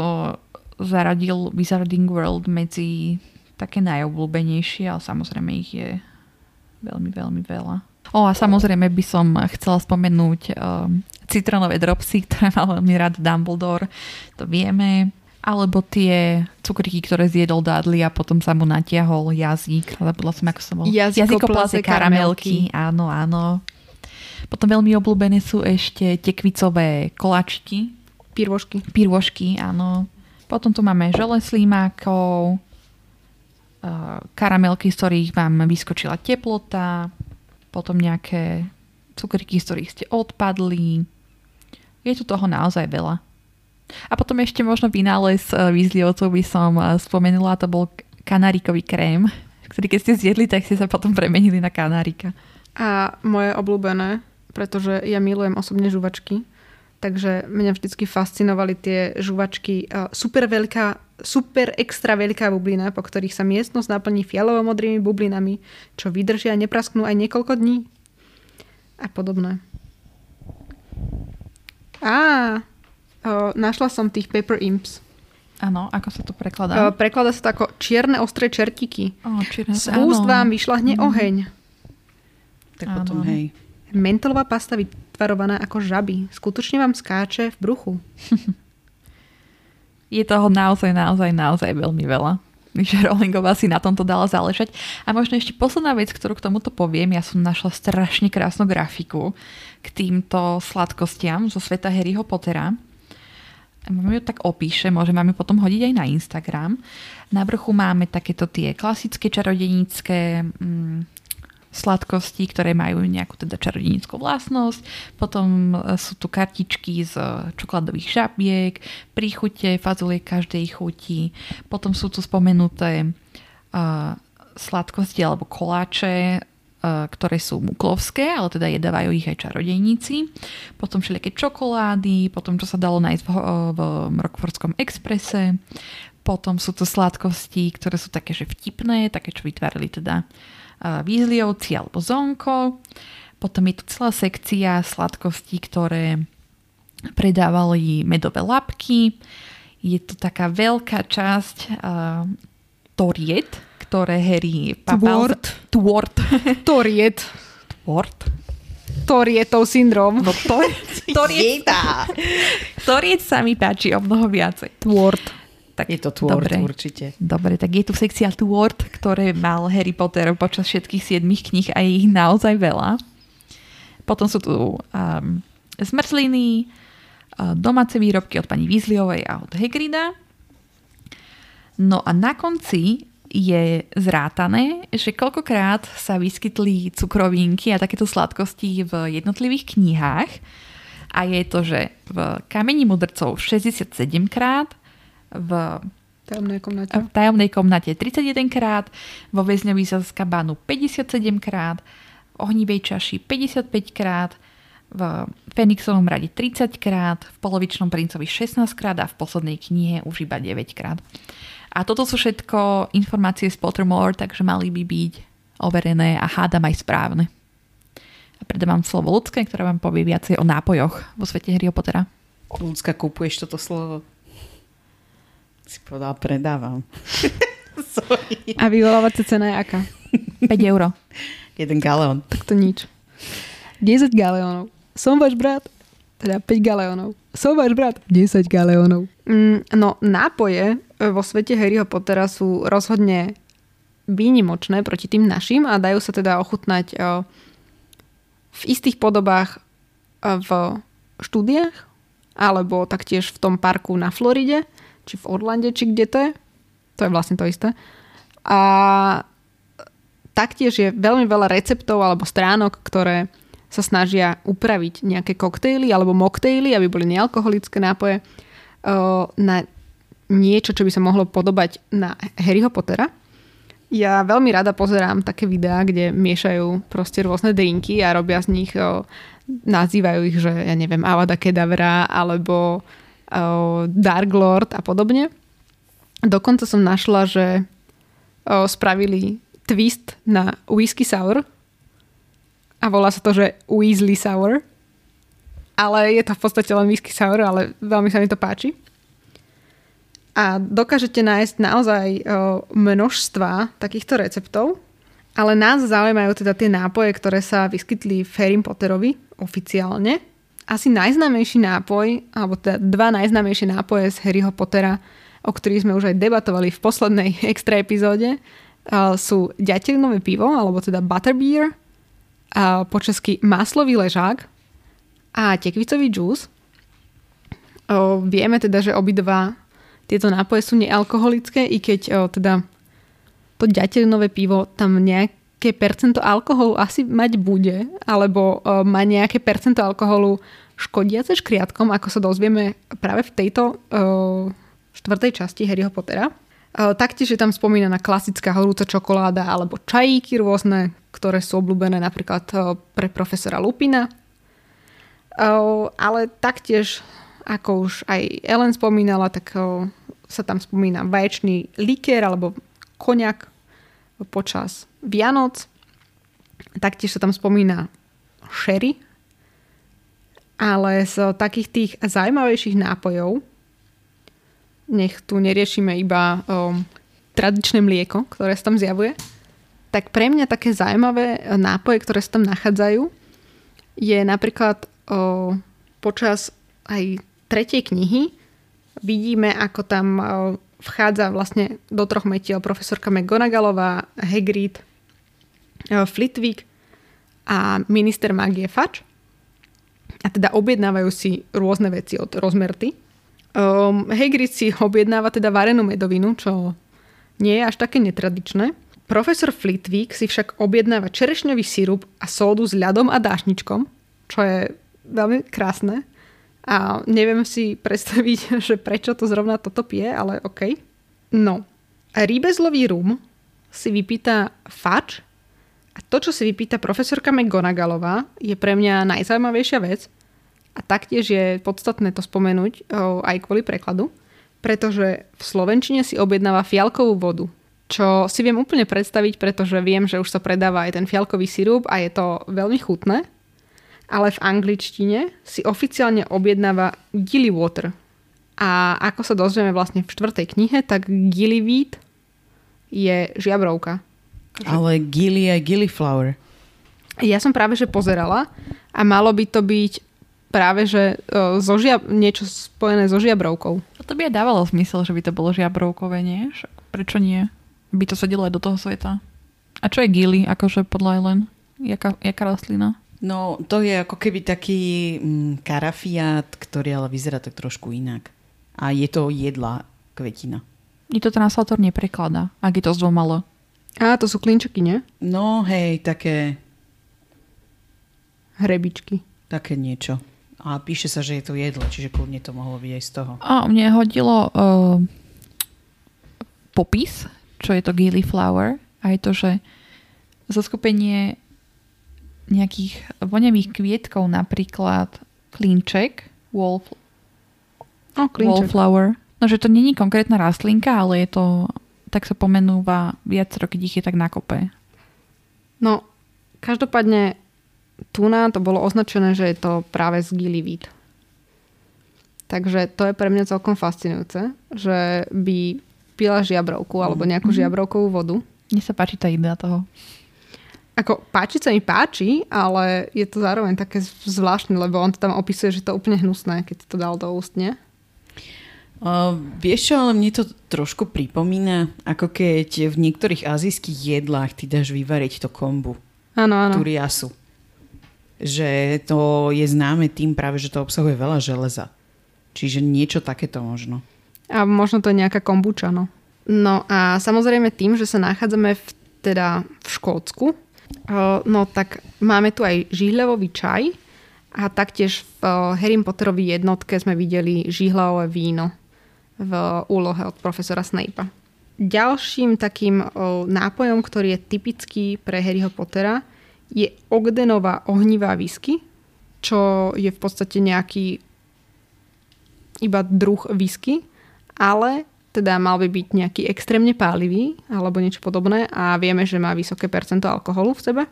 zaradil Wizarding World medzi také najobľúbenejšie, ale samozrejme ich je veľmi, veľmi veľa. O a samozrejme by som chcela spomenúť um, citronové dropsy, ktoré mal veľmi rád Dumbledore, to vieme. Alebo tie cukriky, ktoré zjedol Dudley a potom sa mu natiahol jazyk. Zabudla som, ako som bol. Jazykoplaté karamelky. Áno, áno. Potom veľmi obľúbené sú ešte tekvicové koláčky, Pirvošky. pirôžky, áno. Potom tu máme žele slímákov, eh, karamelky, z ktorých vám vyskočila teplota, potom nejaké cukriky, z ktorých ste odpadli. Je tu toho naozaj veľa. A potom ešte možno vynález eh, výzlievcov by som eh, spomenula, to bol kanárikový krém, ktorý keď ste zjedli, tak ste sa potom premenili na kanárika. A moje obľúbené, pretože ja milujem osobne žuvačky, takže mňa vždycky fascinovali tie žuvačky. Eh, super veľká, super extra veľká bublina, po ktorých sa miestnosť naplní fialovo-modrými bublinami, čo vydržia a neprasknú aj niekoľko dní. A podobné. Á, o, našla som tých Paper Imps. Áno, ako sa to prekladá? O, preklada sa to ako čierne ostré čertiky. O, čierne, Z úst vám vyšľahne Mhm. oheň. Tak Áno. potom, hej. Mentolová pasta vytvarovaná ako žaby. Skutočne vám skáče v bruchu. Je toho naozaj, naozaj, naozaj veľmi veľa. Takže Rowlingová si na tomto dala záležať. A možno ešte posledná vec, ktorú k tomuto poviem. Ja som našla strašne krásnu grafiku k týmto sladkostiam zo sveta Harryho Pottera. Vám ju tak opíše, môžem vám ju potom hodiť aj na Instagram. Na vrchu máme takéto tie klasické čarodenické mm, sladkosti, ktoré majú nejakú teda čarodenickú vlastnosť. Potom e, sú tu kartičky z čokoládových žabiek, príchute, fazuliek každej chuti. Potom sú tu spomenuté uh, sladkosti alebo koláče, uh, ktoré sú muklovské, ale teda jedávajú ich aj čarodejníci. Potom všelijaké čokolády, potom čo sa dalo nájsť v, v Rockfordskom exprese. Potom sú to sladkosti, ktoré sú také, že vtipné, také, čo vytvárali teda uh, výzliovci alebo zonko. Potom je tu celá sekcia sladkostí, ktoré predávali medové lapky. Je tu taká veľká časť uh, toriet, ktoré Harry papal. Twort. Twort. Toriet. Twort. Torietov syndrom. No to, toriet, Jejda. toriet sa mi páči o mnoho viacej. Twort. Tak, Je to tvor, dobre. určite. Dobre, tak je tu sekcia Twort, ktoré mal Harry Potter počas všetkých siedmých kníh a je ich naozaj veľa. Potom sú tu um, zmrzliny, uh, domáce výrobky od pani Weasleyovej a od Hagrida. No a na konci je zrátané, že koľkokrát sa vyskytli cukrovinky a takéto sladkosti v jednotlivých knihách. A je to, že v Kameni mudrcov 67 krát, v Tajomnej komnate. v tajomnej komnate 31 krát, vo väzňovi z Azkabanu 57 krát, v ohnivej čaši 55 krát, v Fenixovom rade 30 krát, v polovičnom princovi 16 krát a v poslednej knihe už iba 9 krát. A toto sú všetko informácie z Pottermore, takže mali by byť overené a hádam aj správne. A predávam slovo ľudské, ktoré vám povie viacej o nápojoch vo svete Harryho Pottera. Ľudská, kúpuješ toto slovo? Si povedala, predávam. Sorry. A vyvolávacia cena je aká? 5 euro. Jeden galeón. Tak to nič. 10 galeónov. Som váš brat. Teda 5 galeónov. Som váš brat. 10 galeónov. Mm, no, nápoje e, vo svete Harryho Pottera sú rozhodne výnimočné proti tým našim a dajú sa teda ochutnať o, v istých podobách o, v štúdiách alebo taktiež v tom parku na Floride, či v Orlande, či kde to je. To je vlastne to isté. A taktiež je veľmi veľa receptov alebo stránok, ktoré sa snažia upraviť nejaké koktejly alebo moktejly, aby boli nealkoholické nápoje o, na niečo, čo by sa mohlo podobať na Harryho Pottera. Ja veľmi rada pozerám také videá, kde miešajú proste rôzne drinky a robia z nich, o, nazývajú ich, že ja neviem, Avada Kedavra alebo Dark Lord a podobne. Dokonca som našla, že spravili twist na whisky sour a volá sa to, že Weasley sour. Ale je to v podstate len whisky sour, ale veľmi sa mi to páči. A dokážete nájsť naozaj množstva takýchto receptov, ale nás zaujímajú teda tie nápoje, ktoré sa vyskytli v Harry Potterovi oficiálne. Asi najznámejší nápoj, alebo teda dva najznámejšie nápoje z Harryho Pottera, o ktorých sme už aj debatovali v poslednej extra epizóde, sú ďatelinové pivo, alebo teda butterbeer, a po česky maslový ležák a tekvicový džús. Vieme teda, že obidva tieto nápoje sú nealkoholické, i keď teda to ďatelinové pivo tam nejak, nejaké percento alkoholu asi mať bude, alebo uh, má nejaké percento alkoholu škodiace škriatkom, ako sa dozvieme práve v tejto uh, štvrtej časti Harryho Pottera. Uh, taktiež je tam spomínaná klasická horúca čokoláda alebo čajíky rôzne, ktoré sú obľúbené napríklad pre profesora Lupina. Ale taktiež, ako už aj Ellen spomínala, tak sa tam spomína vaječný likér alebo koniak počas Vianoc. Taktiež sa tam spomína sherry, ale z takých tých zaujímavejších nápojov, nech tu neriešime iba um, tradičné mlieko, ktoré sa tam zjavuje, tak pre mňa také zaujímavé nápoje, ktoré sa tam nachádzajú, je napríklad o, počas aj tretej knihy vidíme, ako tam o, vchádza vlastne do troch metiel profesorka McGonagallová, Hagrid, e, Flitwick a minister magie Fudge. A teda objednávajú si rôzne veci od rozmerty. Um, Hagrid si objednáva teda varenú medovinu, čo nie je až také netradičné. Profesor Flitwick si však objednáva čerešňový sirup a sódu s ľadom a dášničkom, čo je veľmi krásne. A neviem si predstaviť, že prečo to zrovna toto pije, ale OK. No, rýbezlový rum si vypýta Fač a to, čo si vypýta profesorka McGonagallová, je pre mňa najzaujímavejšia vec a taktiež je podstatné to spomenúť aj kvôli prekladu, pretože v Slovenčine si objednáva fialkovú vodu, čo si viem úplne predstaviť, pretože viem, že už sa predáva aj ten fialkový sirup a je to veľmi chutné ale v angličtine si oficiálne objednáva Gilly Water. A ako sa dozvieme vlastne v štvrtej knihe, tak Gillyweed je žiabrovka. Ale Gilly je Gillyflower. Ja som práve že pozerala a malo by to byť práve, že uh, zo žia- niečo spojené so žiabrovkou. A to by aj dávalo zmysel, že by to bolo žiabrovkové, nie? Prečo nie? By to sedelo aj do toho sveta. A čo je gilly, akože podľa Ellen? Jaká, jaká rastlina? No, to je ako keby taký mm, karafiát, ktorý ale vyzerá tak trošku inak. A je to jedla kvetina. I to translator neprekladá, ak je to z dvoma Á, to sú klinčeky, nie? No, hej, také... Hrebičky. Také niečo. A píše sa, že je to jedlo, čiže kľudne to mohlo byť aj z toho. A mne hodilo uh, popis, čo je to gillyflower. A je to, že zoskupenie nejakých voňavých kvietkov, napríklad klinček, wall, oh, wallflower. No, že to není konkrétna rastlinka, ale je to, tak sa pomenúva viacero, keď ich je tak nakope. No, každopádne tu to bolo označené, že je to práve z gillyweed. Takže to je pre mňa celkom fascinujúce, že by pila žiabrovku alebo nejakú mm-hmm. žiabrovkovú vodu. Mne sa páči tá idea toho. Ako páčiť sa mi páči, ale je to zároveň také zvláštne, lebo on to tam opisuje, že to je úplne hnusné, keď to dal do úst, nie? Uh, vieš čo, ale mne to trošku pripomína, ako keď v niektorých azijských jedlách ty dáš vyvariť to kombu. Áno, áno. Turiasu. Že to je známe tým práve, že to obsahuje veľa železa. Čiže niečo takéto možno. A možno to je nejaká kombuča, no. No a samozrejme tým, že sa nachádzame v, teda v Škótsku, No tak máme tu aj žihľavový čaj a taktiež v Harry Potterovi jednotke sme videli žihľavové víno v úlohe od profesora Snape'a. Ďalším takým nápojom, ktorý je typický pre Harryho Pottera, je Ogdenová ohnivá whisky, čo je v podstate nejaký iba druh whisky, ale teda mal by byť nejaký extrémne pálivý alebo niečo podobné a vieme, že má vysoké percento alkoholu v sebe.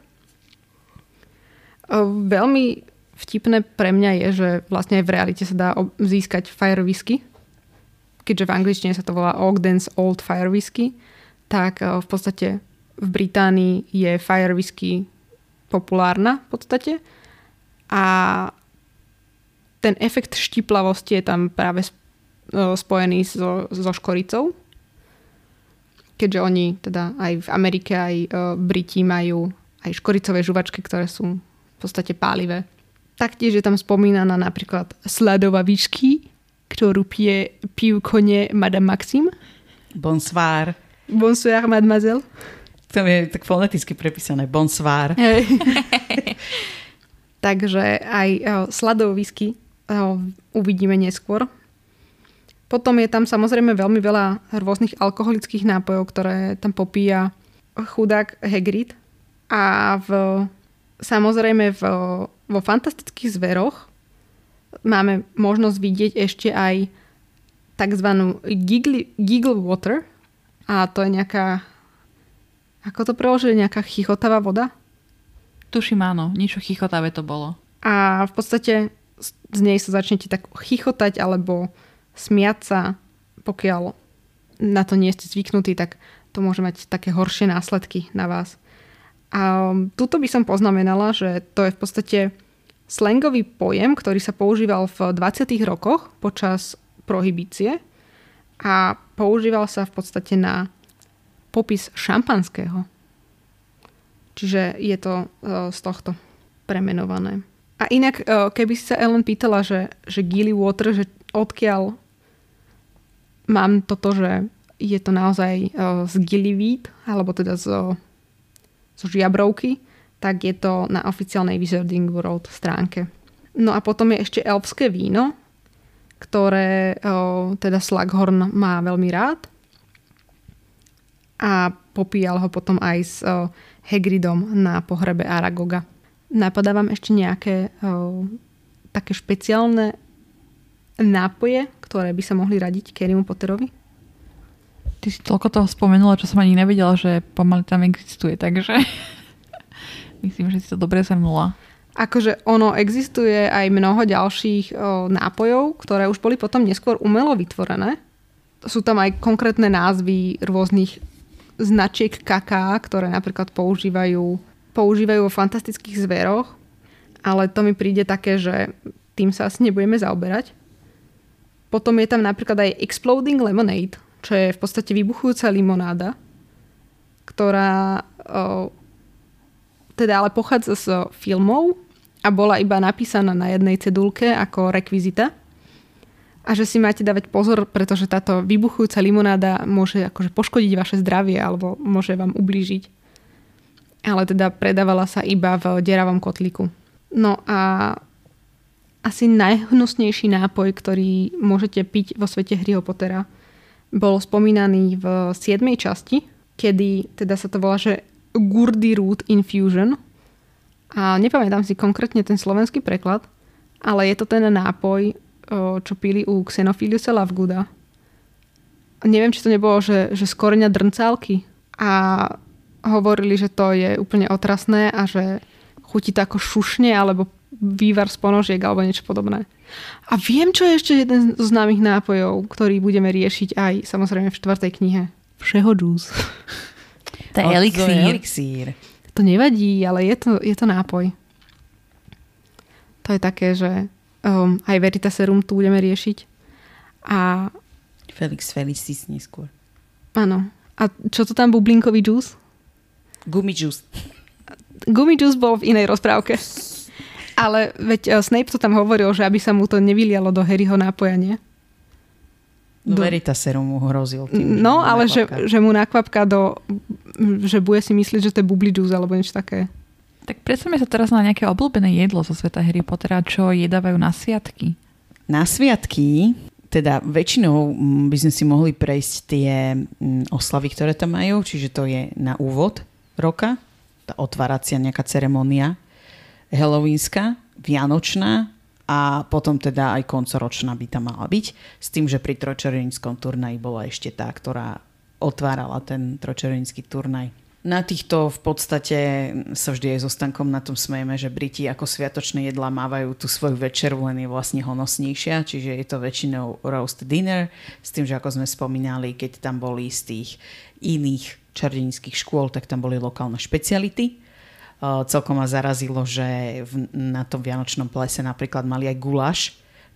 Veľmi vtipné pre mňa je, že vlastne aj v realite sa dá získať fire whisky, keďže v angličtine sa to volá Ogden's Old Fire Whisky, tak v podstate v Británii je fire whisky populárna v podstate a ten efekt štiplavosti je tam práve spojený so, so škoricou. Keďže oni teda aj v Amerike, aj Briti majú aj škoricové žuvačky, ktoré sú v podstate pálivé. Taktiež je tam spomínaná napríklad sladová výšky, ktorú pije, pijú kone Madame Maxim. Bonsoir. Bonsoir, mademoiselle. To je tak foneticky prepísané. Bonsoir. Hej. Takže aj o, sladov whisky o, uvidíme neskôr. Potom je tam samozrejme veľmi veľa rôznych alkoholických nápojov, ktoré tam popíja chudák Hagrid. A v, samozrejme v, vo fantastických zveroch máme možnosť vidieť ešte aj tzv. Giggle, giggle water. A to je nejaká ako to preložili? Nejaká chichotavá voda? Tuším áno, niečo chichotavé to bolo. A v podstate z nej sa začnete tak chichotať alebo smiať sa, pokiaľ na to nie ste zvyknutí, tak to môže mať také horšie následky na vás. A tuto by som poznamenala, že to je v podstate slangový pojem, ktorý sa používal v 20. rokoch počas prohibície a používal sa v podstate na popis šampanského. Čiže je to uh, z tohto premenované. A inak, uh, keby si sa Ellen pýtala, že, že Gilly Water, že odkiaľ mám toto, že je to naozaj uh, z Gillyweed, alebo teda zo, zo žiabrovky, tak je to na oficiálnej Wizarding World stránke. No a potom je ešte elfské víno, ktoré o, teda Slughorn má veľmi rád a popíjal ho potom aj s uh, Hagridom na pohrebe Aragoga. Napadá vám ešte nejaké uh, také špeciálne nápoje, ktoré by sa mohli radiť Kerrymu Potterovi? Ty si toľko toho spomenula, čo som ani nevedela, že pomaly tam existuje, takže myslím, že si to dobre zhrnula. Akože ono existuje aj mnoho ďalších o, nápojov, ktoré už boli potom neskôr umelo vytvorené. Sú tam aj konkrétne názvy rôznych značiek kaká, ktoré napríklad používajú, používajú vo fantastických zveroch, ale to mi príde také, že tým sa asi nebudeme zaoberať. Potom je tam napríklad aj Exploding Lemonade, čo je v podstate vybuchujúca limonáda, ktorá teda ale pochádza z filmov a bola iba napísaná na jednej cedulke ako rekvizita a že si máte dávať pozor, pretože táto vybuchujúca limonáda môže akože poškodiť vaše zdravie alebo môže vám ublížiť. Ale teda predávala sa iba v deravom kotliku. No a asi najhnusnejší nápoj, ktorý môžete piť vo svete Harryho Pottera, bol spomínaný v 7. časti, kedy teda sa to volá, že Gurdy Root Infusion. A nepamätám si konkrétne ten slovenský preklad, ale je to ten nápoj, čo pili u Xenophiliusa Lavguda. Neviem, či to nebolo, že, že skoreňa drncálky. A hovorili, že to je úplne otrasné a že chutí to ako šušne alebo vývar z ponožiek alebo niečo podobné. A viem, čo je ešte jeden z známych nápojov, ktorý budeme riešiť aj samozrejme v štvrtej knihe. Všeho džús. To je elixír. elixír. To nevadí, ale je to, je to nápoj. To je také, že Um, aj Veritaserum tu budeme riešiť. A... Felix Felicis neskôr. Áno. A čo to tam bublinkový džús? Gummy juice. Gummy juice bol v inej rozprávke. Ale veď uh, Snape to tam hovoril, že aby sa mu to nevylialo do Harryho nápoja, nie? No do... Veritaserum mu hrozil. Tým, no, ale že, že mu nakvapka do... že bude si myslieť, že to je bubli juice alebo niečo také. Tak predstavme sa teraz na nejaké obľúbené jedlo zo sveta Harry Pottera, čo jedávajú na sviatky. Na sviatky, teda väčšinou mm, by sme si mohli prejsť tie mm, oslavy, ktoré tam majú, čiže to je na úvod roka, tá otváracia nejaká ceremonia, halloweenská, vianočná a potom teda aj koncoročná by tam mala byť, s tým, že pri trojčereninskom turnaji bola ešte tá, ktorá otvárala ten trojčerenický turnaj na týchto v podstate sa vždy aj so Stankom na tom smejeme, že Briti ako sviatočné jedlá mávajú tú svoju večeru, len je vlastne honosnejšia, čiže je to väčšinou roast dinner, s tým, že ako sme spomínali, keď tam boli z tých iných čarodejníckých škôl, tak tam boli lokálne špeciality. Uh, celkom ma zarazilo, že v, na tom Vianočnom plese napríklad mali aj gulaš,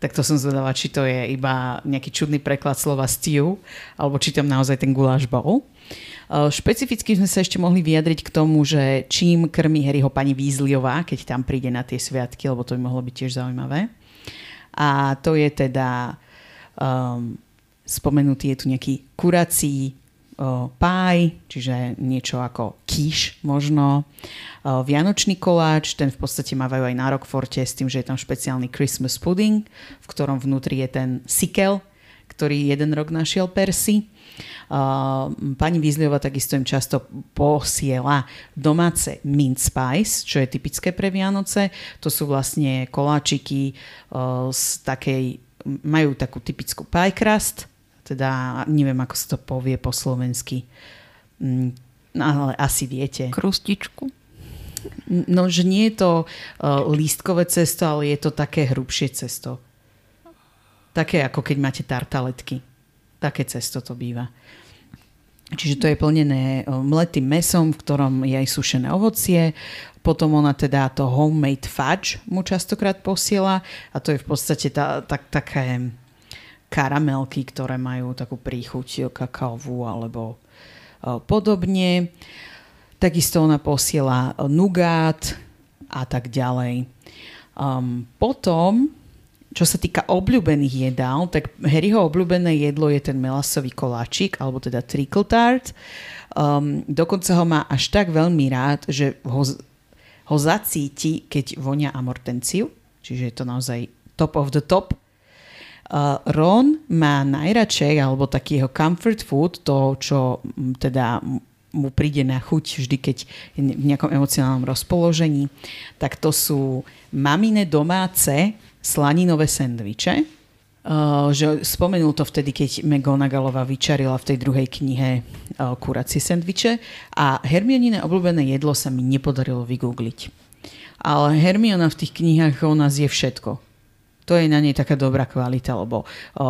tak to som zvedala, či to je iba nejaký čudný preklad slova stew, alebo či tam naozaj ten guláš bol. Špecificky sme sa ešte mohli vyjadriť k tomu, že čím krmi Harryho pani Weasleyová, keď tam príde na tie sviatky, lebo to by mohlo byť tiež zaujímavé. A to je teda um, spomenutý je tu nejaký kurací páj, čiže niečo ako kýš možno. Vianočný koláč, ten v podstate mávajú aj na Rockforte s tým, že je tam špeciálny Christmas pudding, v ktorom vnútri je ten sikel, ktorý jeden rok našiel Percy. Pani Vízliova takisto im často posiela domáce mint spice, čo je typické pre Vianoce. To sú vlastne koláčiky z takej, majú takú typickú pie crust, teda neviem, ako sa to povie po slovensky. Mm, ale asi viete. Krustičku? No, že nie je to uh, lístkové cesto, ale je to také hrubšie cesto. Také ako keď máte tartaletky. Také cesto to býva. Čiže to je plnené mletým mesom, v ktorom je aj sušené ovocie. Potom ona teda to homemade fudge mu častokrát posiela a to je v podstate tá, tak, také karamelky, ktoré majú takú príchuť kakaovú alebo e, podobne. Takisto ona posiela nugát a tak ďalej. Um, potom, čo sa týka obľúbených jedál, tak Harryho obľúbené jedlo je ten melasový koláčik, alebo teda trickle tart. Um, dokonca ho má až tak veľmi rád, že ho, ho zacíti, keď vonia amortenciu. Čiže je to naozaj top of the top. Uh, Ron má najradšej, alebo taký jeho comfort food, to, čo teda mu príde na chuť vždy, keď je v nejakom emocionálnom rozpoložení, tak to sú mamine domáce slaninové sendviče. Uh, že spomenul to vtedy, keď McGonagallová vyčarila v tej druhej knihe uh, kuracie sendviče a Hermionine obľúbené jedlo sa mi nepodarilo vygoogliť. Ale Hermiona v tých knihách ona zje všetko to je na nej taká dobrá kvalita, lebo o,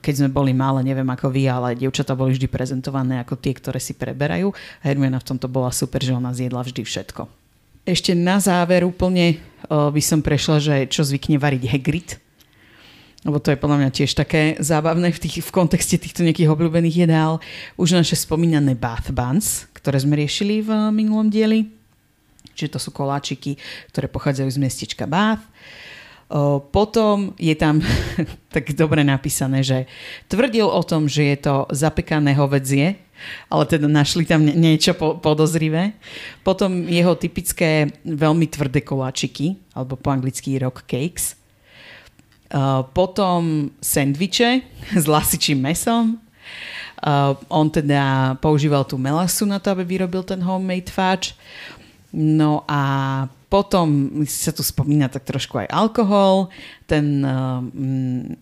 keď sme boli malé, neviem ako vy, ale dievčatá boli vždy prezentované ako tie, ktoré si preberajú. Hermiona v tomto bola super, že ona zjedla vždy všetko. Ešte na záver úplne o, by som prešla, že čo zvykne variť Hagrid, lebo to je podľa mňa tiež také zábavné v, tých, v kontexte týchto nejakých obľúbených jedál. Už naše spomínané bath buns, ktoré sme riešili v minulom dieli. Čiže to sú koláčiky, ktoré pochádzajú z mestečka Bath. Potom je tam tak dobre napísané, že tvrdil o tom, že je to zapekané hovedzie, ale teda našli tam niečo po- podozrivé. Potom jeho typické veľmi tvrdé koláčiky, alebo po anglicky rock cakes. Potom sendviče s lasičím mesom. On teda používal tú melasu na to, aby vyrobil ten homemade fudge. No a potom sa tu spomína tak trošku aj alkohol, ten, uh,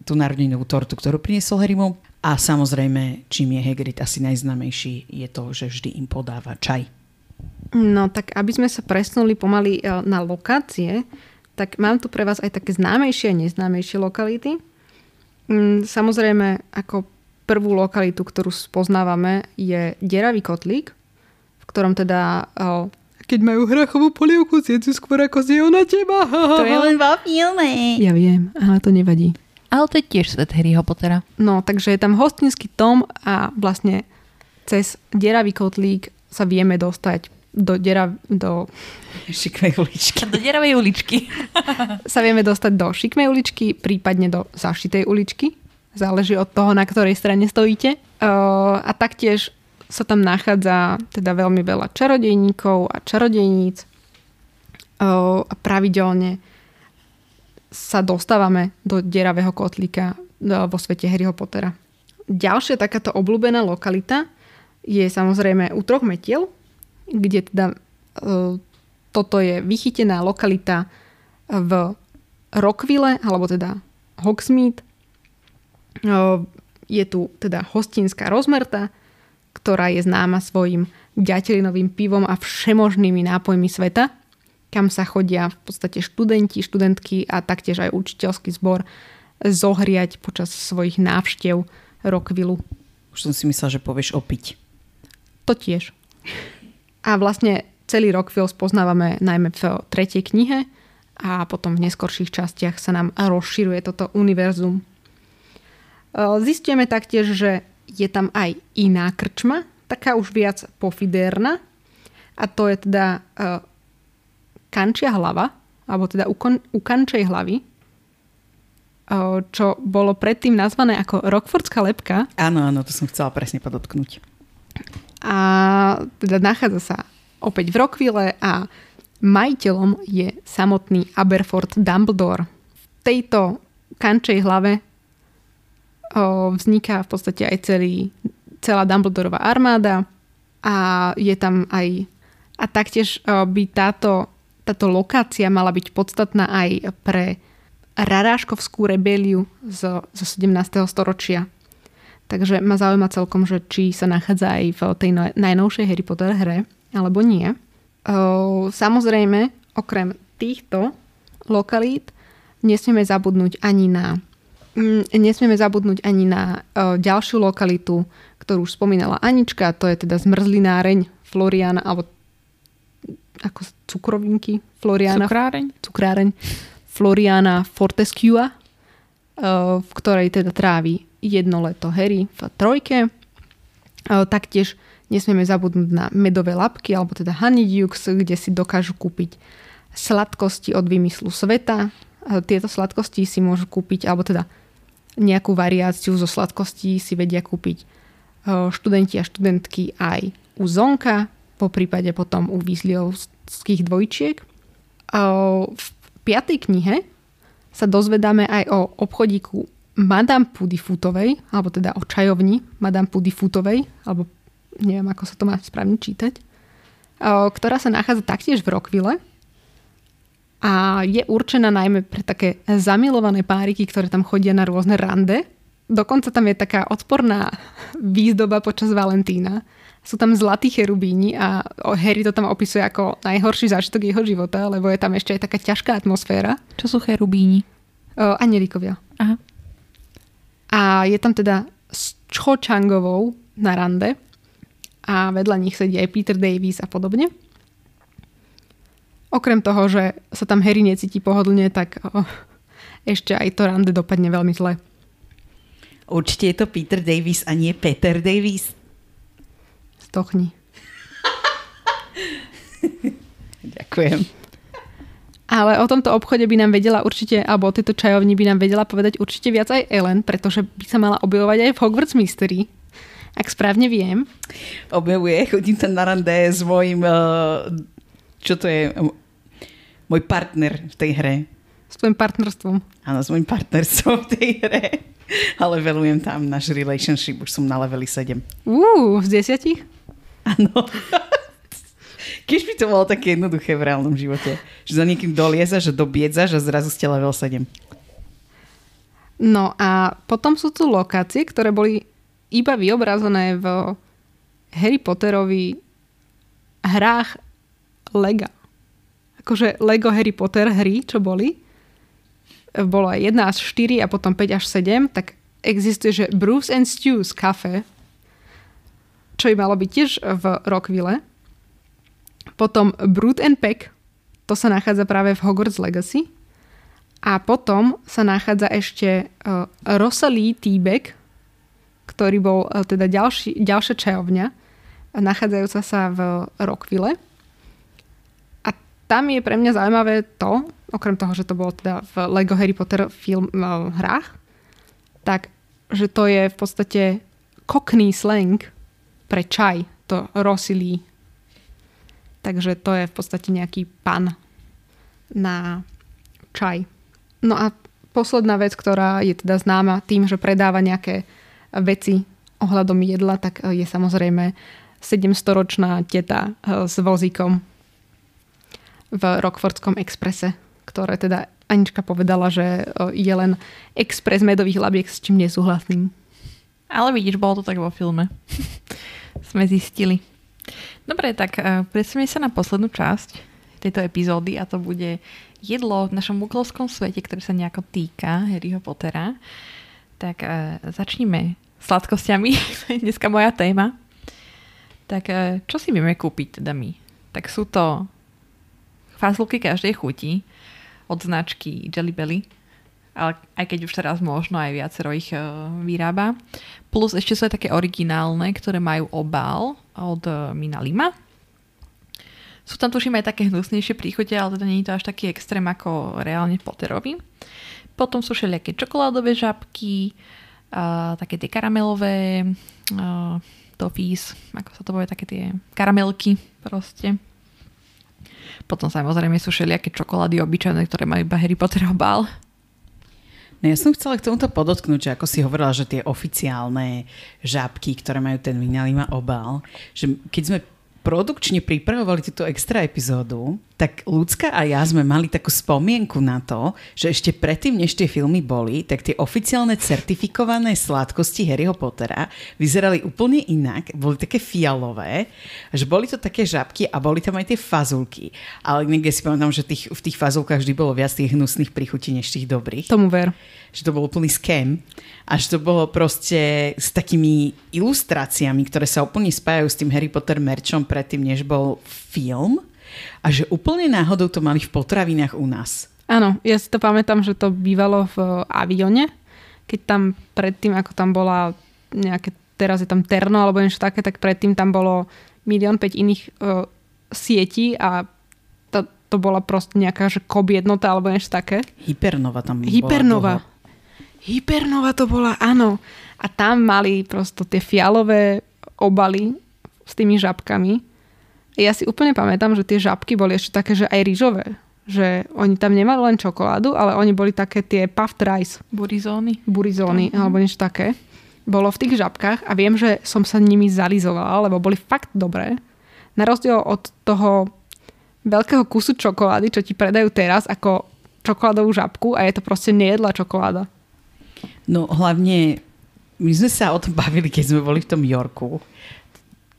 tú narodeninovú tortu, ktorú priniesol Harrymu. A samozrejme, čím je Hagrid asi najznamejší, je to, že vždy im podáva čaj. No tak aby sme sa presnuli pomaly e, na lokácie, tak mám tu pre vás aj také známejšie a neznámejšie lokality. Mm, samozrejme, ako prvú lokalitu, ktorú spoznávame, je Deravý kotlík, v ktorom teda e, keď majú hrachovú polievku, zjedzu skôr ako zje na teba. To je len vo filme. Ja viem, ale to nevadí. Ale to je tiež svet Harryho Pottera. No, takže je tam hostinský tom a vlastne cez deravý kotlík sa vieme dostať do dera, do... Šikmej uličky. Do deravej uličky. sa vieme dostať do šikmej uličky, prípadne do zašitej uličky. Záleží od toho, na ktorej strane stojíte. Uh, a taktiež sa tam nachádza teda veľmi veľa čarodejníkov a čarodejníc a pravidelne sa dostávame do deravého kotlíka vo svete Harryho Pottera. Ďalšia takáto obľúbená lokalita je samozrejme u troch metiel, kde teda toto je vychytená lokalita v Rockville, alebo teda Hogsmeade. Je tu teda hostinská rozmerta, ktorá je známa svojim ďatelinovým pivom a všemožnými nápojmi sveta, kam sa chodia v podstate študenti, študentky a taktiež aj učiteľský zbor zohriať počas svojich návštev Rockvillu. Už som si myslela, že povieš opiť. To tiež. A vlastne celý Rockville spoznávame najmä v tretej knihe a potom v neskorších častiach sa nám rozširuje toto univerzum. Zistíme taktiež, že je tam aj iná krčma, taká už viac pofidérna. A to je teda uh, kančia hlava, alebo teda u, kon, u kančej hlavy, uh, čo bolo predtým nazvané ako Rockfordská lepka. Áno, áno, to som chcela presne podotknúť. a teda nachádza sa opäť v Rockville a majiteľom je samotný Aberford Dumbledore. V tejto kančej hlave vzniká v podstate aj celý, celá Dumbledorová armáda a je tam aj a taktiež by táto, táto lokácia mala byť podstatná aj pre raráškovskú rebeliu zo, zo 17. storočia. Takže ma zaujíma celkom, že či sa nachádza aj v tej no, najnovšej Harry Potter hre, alebo nie. Samozrejme, okrem týchto lokalít nesmieme zabudnúť ani na nesmieme zabudnúť ani na ďalšiu lokalitu, ktorú už spomínala Anička, to je teda zmrzlináreň Floriana, alebo ako cukrovinky Floriana. Cukráreň. Cukráreň. Floriana Fortescua, v ktorej teda trávi jedno leto Harry v trojke. Taktiež Nesmieme zabudnúť na medové labky, alebo teda honeydukes, kde si dokážu kúpiť sladkosti od vymyslu sveta. Tieto sladkosti si môžu kúpiť, alebo teda nejakú variáciu zo sladkostí si vedia kúpiť e, študenti a študentky aj u Zonka, po prípade potom u výzliovských dvojčiek. E, v piatej knihe sa dozvedáme aj o obchodíku Madame Pudifutovej, alebo teda o čajovni Madame Pudifutovej, alebo neviem ako sa to má správne čítať, ktorá sa nachádza taktiež v Rockville a je určená najmä pre také zamilované páriky, ktoré tam chodia na rôzne rande. Dokonca tam je taká odporná výzdoba počas Valentína. Sú tam zlatí cherubíni a Harry to tam opisuje ako najhorší zážitok jeho života, lebo je tam ešte aj taká ťažká atmosféra. Čo sú cherubíni? O, anelikovia. Aha. A je tam teda s Cho Changovou na rande a vedľa nich sedí aj Peter Davis a podobne. Okrem toho, že sa tam Harry necíti pohodlne, tak oh, ešte aj to rande dopadne veľmi zle. Určite je to Peter Davis a nie Peter Davis. Stochni. Ďakujem. Ale o tomto obchode by nám vedela určite, alebo o tejto čajovni by nám vedela povedať určite viac aj Ellen, pretože by sa mala objavovať aj v Hogwarts Mystery ak správne viem. Objavuje, chodím tam na rande s mojim, uh, čo to je, môj partner v tej hre. S tvojim partnerstvom. Áno, s mojim partnerstvom v tej hre. Ale velujem tam náš relationship, už som na leveli 7. Uú, z desiatich? Áno. Keď by to bolo také jednoduché v reálnom živote. Že za niekým doliezaš, že dobiedzaš a zrazu ste level 7. No a potom sú tu lokácie, ktoré boli iba vyobrazené v Harry Potterovi hrách Lega. Akože Lego Harry Potter hry, čo boli, bolo aj 1 až 4 a potom 5 až 7, tak existuje, že Bruce and Stews Cafe, čo im malo byť tiež v Rockville. Potom Brood and Peck, to sa nachádza práve v Hogwarts Legacy. A potom sa nachádza ešte uh, Rosalie Teabag, ktorý bol e, teda ďalší, ďalšia čajovňa, nachádzajúca sa v Rockville. Tam je pre mňa zaujímavé to, okrem toho, že to bolo teda v Lego Harry Potter film e, hrách, tak, že to je v podstate kokný slang pre čaj, to rosilí. Takže to je v podstate nejaký pan na čaj. No a posledná vec, ktorá je teda známa tým, že predáva nejaké veci ohľadom jedla, tak e, je samozrejme 700-ročná teta e, s vozíkom v Rockfordskom exprese, ktoré teda Anička povedala, že e, je len expres medových labiek, s čím nesúhlasím. Ale vidíš, bolo to tak vo filme. Sme zistili. Dobre, tak presunieme sa na poslednú časť tejto epizódy a to bude jedlo v našom buklovskom svete, ktoré sa nejako týka Harryho Pottera. Tak uh, začníme sladkosťami, dneska moja téma. Tak e, čo si vieme kúpiť teda my? Tak sú to fazulky každej chuti od značky Jelly Belly, ale aj keď už teraz možno aj viacero ich e, vyrába. Plus ešte sú aj také originálne, ktoré majú obal od e, Mina Lima. Sú tam tuším aj také hnusnejšie príchute, ale teda nie je to až taký extrém ako reálne Potterovi. Potom sú všelijaké čokoládové žabky, také tie karamelové, toffees, ako sa to povie, také tie karamelky proste. Potom samozrejme sú všelijaké čokolády obyčajné, ktoré majú iba Harry Potter obal. No ja som chcela k tomuto podotknúť, že ako si hovorila, že tie oficiálne žábky, ktoré majú ten vinalima obal, že keď sme produkčne pripravovali túto extra epizódu, tak Ľudská a ja sme mali takú spomienku na to, že ešte predtým, než tie filmy boli, tak tie oficiálne certifikované sladkosti Harryho Pottera vyzerali úplne inak, boli také fialové, že boli to také žabky a boli tam aj tie fazulky. Ale niekde si pamätám, že tých, v tých fazulkách vždy bolo viac tých hnusných príchutí než tých dobrých. Tomu ver. Že to bol úplný scam a že to bolo proste s takými ilustráciami, ktoré sa úplne spájajú s tým Harry Potter merčom predtým, než bol film a že úplne náhodou to mali v potravinách u nás. Áno, ja si to pamätám, že to bývalo v avione, keď tam predtým, ako tam bola nejaké, teraz je tam Terno alebo niečo také, tak predtým tam bolo milión päť iných uh, sietí a to, to bola proste nejaká, že kob jednota alebo niečo také. Hypernova tam Hypernova. bola dlho. Hypernova to bola, áno. A tam mali prosto tie fialové obaly s tými žabkami. Ja si úplne pamätám, že tie žabky boli ešte také, že aj rýžové. Že oni tam nemali len čokoládu, ale oni boli také tie puffed rice, Burizóny. burizóny Mhm. alebo niečo také. Bolo v tých žabkách a viem, že som sa nimi zalizovala, lebo boli fakt dobré. Na rozdiel od toho veľkého kusu čokolády, čo ti predajú teraz ako čokoládovú žabku a je to proste nejedlá čokoláda. No hlavne, my sme sa o tom bavili, keď sme boli v tom Yorku.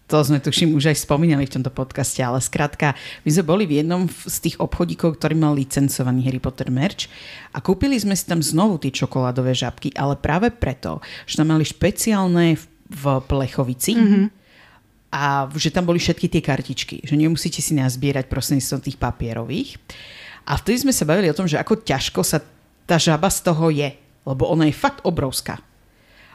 To sme tuším už aj spomínali v tomto podcaste, ale skrátka, my sme boli v jednom z tých obchodíkov, ktorý mal licencovaný Harry Potter merch a kúpili sme si tam znovu tie čokoládové žabky, ale práve preto, že tam mali špeciálne v, v plechovici mm-hmm. a že tam boli všetky tie kartičky, že nemusíte si nazbierať prostredníctvom tých papierových. A vtedy sme sa bavili o tom, že ako ťažko sa tá žaba z toho je, lebo ona je fakt obrovská.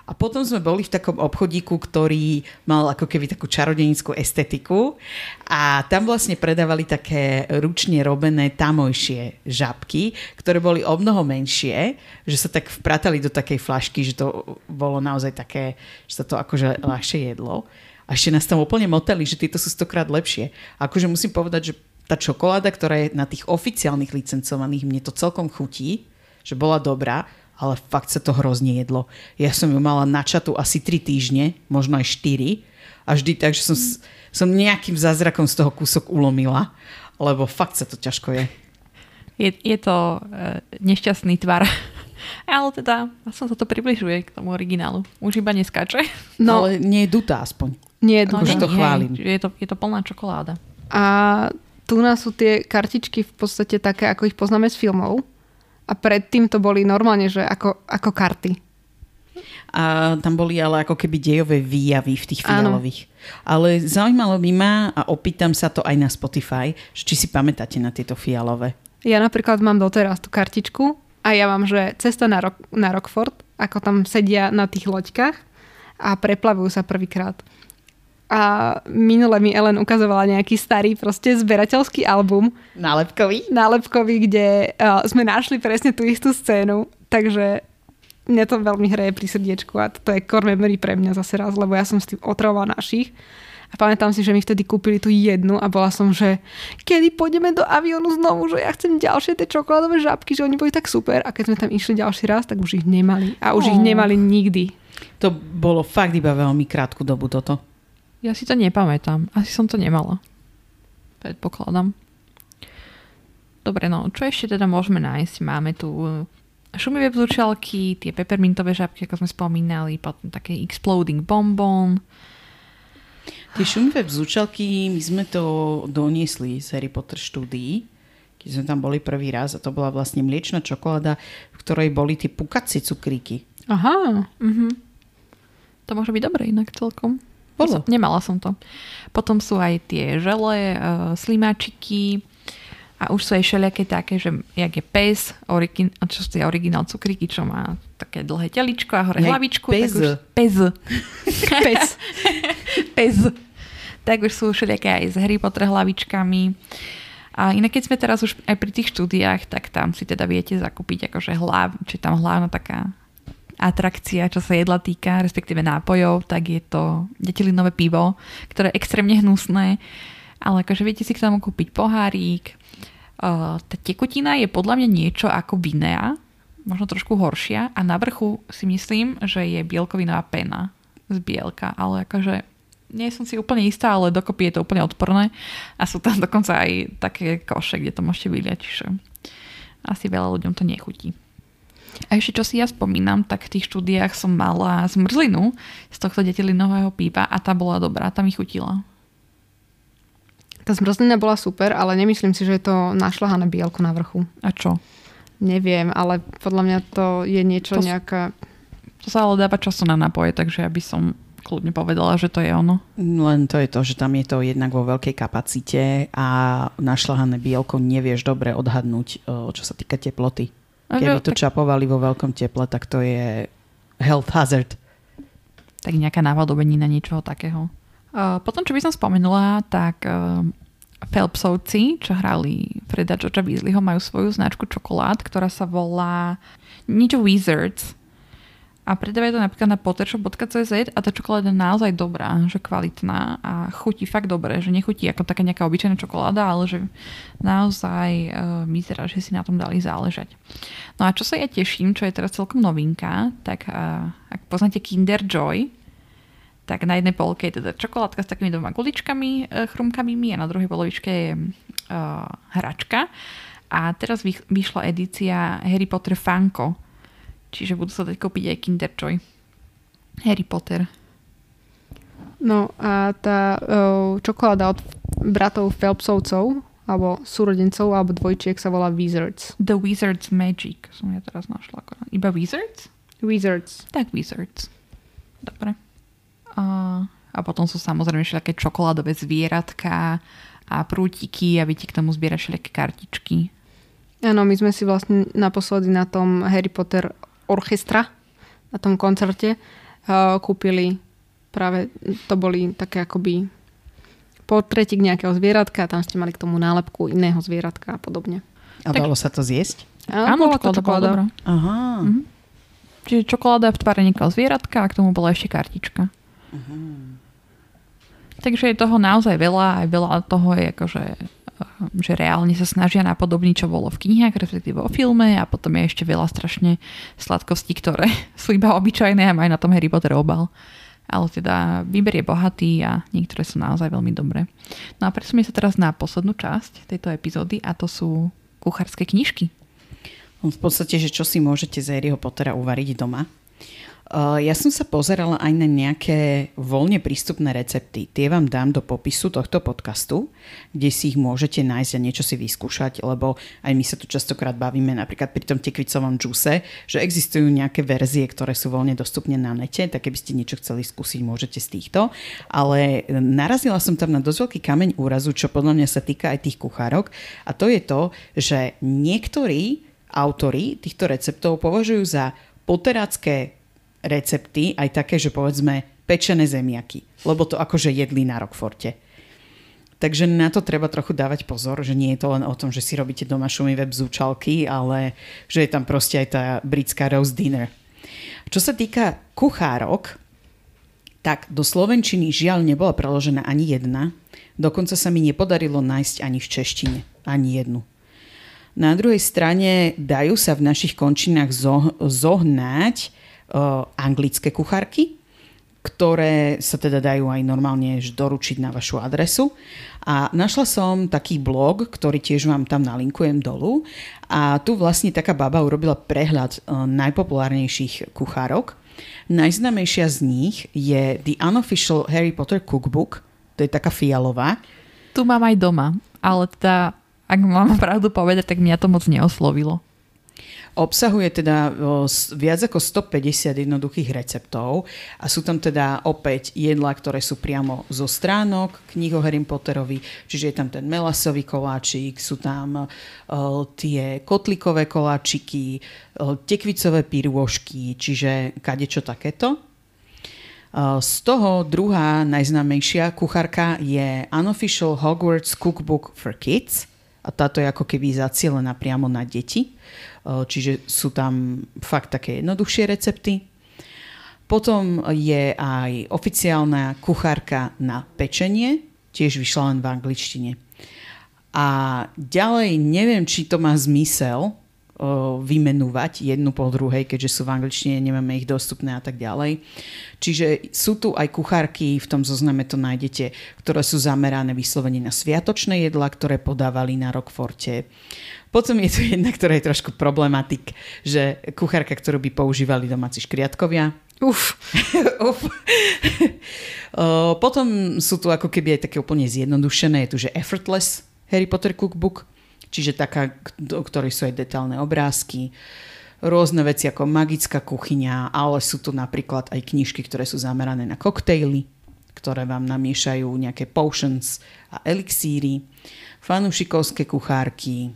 A potom sme boli v takom obchodíku, ktorý mal ako keby takú čarodenickú estetiku a tam vlastne predávali také ručne robené tamojšie žabky, ktoré boli o mnoho menšie, že sa tak vpratali do takej flašky, že to bolo naozaj také, že sa to akože ľahšie jedlo. A ešte nás tam úplne motali, že tieto sú stokrát lepšie. A akože musím povedať, že tá čokoláda, ktorá je na tých oficiálnych licencovaných, mne to celkom chutí, že bola dobrá, ale fakt sa to hrozne jedlo. Ja som ju mala na čatu asi 3 týždne, možno aj 4 a vždy tak, že som, som nejakým zázrakom z toho kúsok ulomila, lebo fakt sa to ťažko je. Je, je to e, nešťastný tvar. Ale teda, som sa to približuje k tomu originálu. Už iba neskáče. No, Ale nie je dutá aspoň. nie je No, Akože dúfam. to chválim. Je to, je to plná čokoláda. A tu nás sú tie kartičky v podstate také, ako ich poznáme z filmov. A predtým to boli normálne, že ako, ako karty. A tam boli ale ako keby dejové výjavy v tých Áno. fialových. Ale zaujímalo by ma a opýtam sa to aj na Spotify, že či si pamätáte na tieto fialové. Ja napríklad mám doteraz tú kartičku a ja mám, že cesta na, Rock, na Rockford, ako tam sedia na tých loďkách a preplavujú sa prvýkrát. A minule mi Ellen ukazovala nejaký starý proste zberateľský album Nálepkový? nálepkový, kde uh, sme našli presne tú istú scénu, takže mňa to veľmi hreje pri srdiečku a to je core memory pre mňa zase raz, lebo ja som s tým otravovala našich a pamätám si, že mi vtedy kúpili tú jednu a bola som, že kedy pôjdeme do aviónu znovu, že ja chcem ďalšie tie čokoládové žabky, že oni boli tak super a keď sme tam išli ďalší raz, tak už ich nemali a už ich Oh. nemali nikdy. To bolo fakt iba veľmi krátku dobu toto. Ja si to nepamätám. Asi som to nemala. Predpokladám. Dobre, no, čo ešte teda môžeme nájsť? Máme tu eh, šumivé vzúčalky, tie peppermintové žabky, ako sme spomínali, potom také exploding bonbon. Tie šumivé vzúčalky, my sme to doniesli z Harry Potter štúdií, keď sme tam boli prvý raz a to bola vlastne mliečna čokoláda, v ktorej boli tie pukacie cukríky. Aha, Mhm. To môže byť dobre inak celkom. Bolo. Nemala som to. Potom sú aj tie žele, slimáčiky a už sú aj všelijaké také, že jak je pes, origin, čo sú tie originál cukríky, čo má také dlhé teličko a hore Jak hlavičku. pes. Tak už, pes. pes. pes. Tak už sú všelijaké aj s Harry Potter hlavičkami. A inak keď sme teraz už aj pri tých štúdiách, tak tam si teda viete zakúpiť akože hlav, či tam hlavná taká atrakcia, čo sa jedla týka, respektíve nápojov, tak je to detilinové pivo, ktoré je extrémne hnusné, ale akože viete si k tomu kúpiť pohárik. Tá tekutina je podľa mňa niečo ako vinea, možno trošku horšia a na vrchu si myslím, že je bielkovinová pena z bielka, ale akože nie som si úplne istá, ale dokopy je to úplne odporné a sú tam dokonca aj také koše, kde to môžete vyliať, čiže asi veľa ľuďom to nechutí. A ešte čo si ja spomínam, tak v tých štúdiách som mala zmrzlinu z tohto detelinového pípa a tá bola dobrá, tá mi chutila. Tá zmrzlina bola super, ale nemyslím si, že je to našľahané bielko na vrchu. A čo? Neviem, ale podľa mňa to je niečo To nejaká... To sa ale dáva času na nápoje, takže ja by som kľudne povedala, že to je ono. Len to je to, že tam je to jednak vo veľkej kapacite a našľahané bielko nevieš dobre odhadnúť, čo sa týka teploty. Keby to čapovali vo veľkom teple, tak to je health hazard. tak nejaká návadobenina niečoho takého. Uh, potom, čo by som spomenula, tak uh, Phelpsovci, čo hrali Freda Georgia Weasleyho, majú svoju značku čokolád, ktorá sa volá niečo Wizards. A predávajú to napríklad na pottershop.cz a tá čokoláda je naozaj dobrá, že kvalitná a chutí fakt dobre, že nechutí ako taká nejaká obyčajná čokoláda, ale že naozaj uh, vyzerá, že si na tom dali záležať. No a čo sa ja teším, čo je teraz celkom novinka, tak uh, ak poznáte Kinder Joy, tak na jednej polke je teda čokoládka s takými dvoma guličkami e, chrumkavými a na druhej polovičke je uh, hračka. A teraz vyšla edícia Harry Potter Funko. Čiže budú sa dať kúpiť aj Kinder Joy. Harry Potter. No a tá uh, čokoláda od bratov Phelpsovcov, alebo súrodencov, alebo dvojčiek sa volá Wizards. The Wizard's Magic som ja teraz našla. Iba Wizards? Wizards. Tak Wizards. Dobre. A, a potom sú samozrejme všelijaké čokoládové zvieratka a prútiky a viete k tomu zbierať všelijaké kartičky. Áno, my sme si vlastne naposledy na tom Harry Potter orchestra, na tom koncerte, uh, kúpili práve, to boli také akoby portrétik nejakého zvieratka a tam ste mali k tomu nálepku iného zvieratka a podobne. A Tak- dalo sa to zjesť? Áno, bola to čokoláda. Aha. Mhm. Čiže čokoláda v tvare nejakého zvieratka a k tomu bola ešte kartička. Takže je toho naozaj veľa, aj veľa toho je akože eh, že reálne sa snažia napodobniť, čo bolo v knihách, respektíve o filme a potom je ešte veľa strašne sladkostí, ktoré sú iba obyčajné a majú na tom Harry Potter obal. Ale teda výber je bohatý a niektoré sú naozaj veľmi dobré. No a presunieme sa teraz na poslednú časť tejto epizódy a to sú kuchárske knižky. V podstate, že čo si môžete z Harryho Pottera uvariť doma. Uh, ja som sa pozerala aj na nejaké voľne prístupné recepty. Tie vám dám do popisu tohto podcastu, kde si ich môžete nájsť a niečo si vyskúšať, lebo aj my sa tu častokrát bavíme napríklad pri tom tekvicovom džuse, že existujú nejaké verzie, ktoré sú voľne dostupné na nete, tak keby ste niečo chceli skúsiť, môžete z týchto. Ale narazila som tam na dosť veľký kameň úrazu, čo podľa mňa sa týka aj tých kuchárok a to je to, že niektorí autori týchto receptov považujú za poterácké recepty, aj také, že povedzme pečené zemiaky, lebo to akože jedli na Rockforte. Takže na to treba trochu dávať pozor, že nie je to len o tom, že si robíte doma šumivé bzúčalky, ale že je tam proste aj tá britská roast dinner. Čo sa týka kuchárok, tak do Slovenčiny žiaľ nebola preložená ani jedna, dokonca sa mi nepodarilo nájsť ani v češtine, ani jednu. Na druhej strane dajú sa v našich končinách zo- zohnať anglické kuchárky, ktoré sa teda dajú aj normálne doručiť na vašu adresu. A našla som taký blog, ktorý tiež vám tam nalinkujem dolu. A tu vlastne taká baba urobila prehľad uh, najpopulárnejších kuchárok. Najznamejšia z nich je The Unofficial Harry Potter Cookbook. To je taká fialová. Tu mám aj doma, ale teda, ak mám pravdu povedať, tak mňa to moc neoslovilo. Obsahuje teda viac ako 150 jednoduchých receptov a sú tam teda opäť jedlá, ktoré sú priamo zo stránok kníh o Harry Potterovi, čiže je tam ten melasový koláčik, sú tam tie kotlikové koláčiky, tekvicové pirôžky, čiže kadečo takéto. Z toho druhá najznámejšia kuchárka je Unofficial Hogwarts Cookbook for Kids a táto je ako keby zacielená priamo na deti. O, Čiže sú tam fakt také jednoduchšie recepty. Potom je aj oficiálna kuchárka na pečenie, tiež vyšla len v angličtine. A ďalej neviem, či to má zmysel, vymenúvať jednu po druhej, keďže sú v angličtine, nemáme ich dostupné a tak ďalej. Čiže sú tu aj kuchárky, v tom zozname to nájdete, ktoré sú zamerané vyslovene na sviatočné jedla, ktoré podávali na Rockforte. Potom je tu jedna, ktorá je trošku problematik, že kuchárka, ktorú by používali domáci škriatkovia. Uf. Uf. Potom sú tu ako keby aj také úplne zjednodušené, je tu, že effortless Harry Potter Cookbook, čiže taká, o ktorej sú aj detálne obrázky, rôzne veci ako magická kuchyňa, ale sú tu napríklad aj knižky, ktoré sú zamerané na koktejly, ktoré vám namiešajú nejaké potions a elixíry, fanúšikovské kuchárky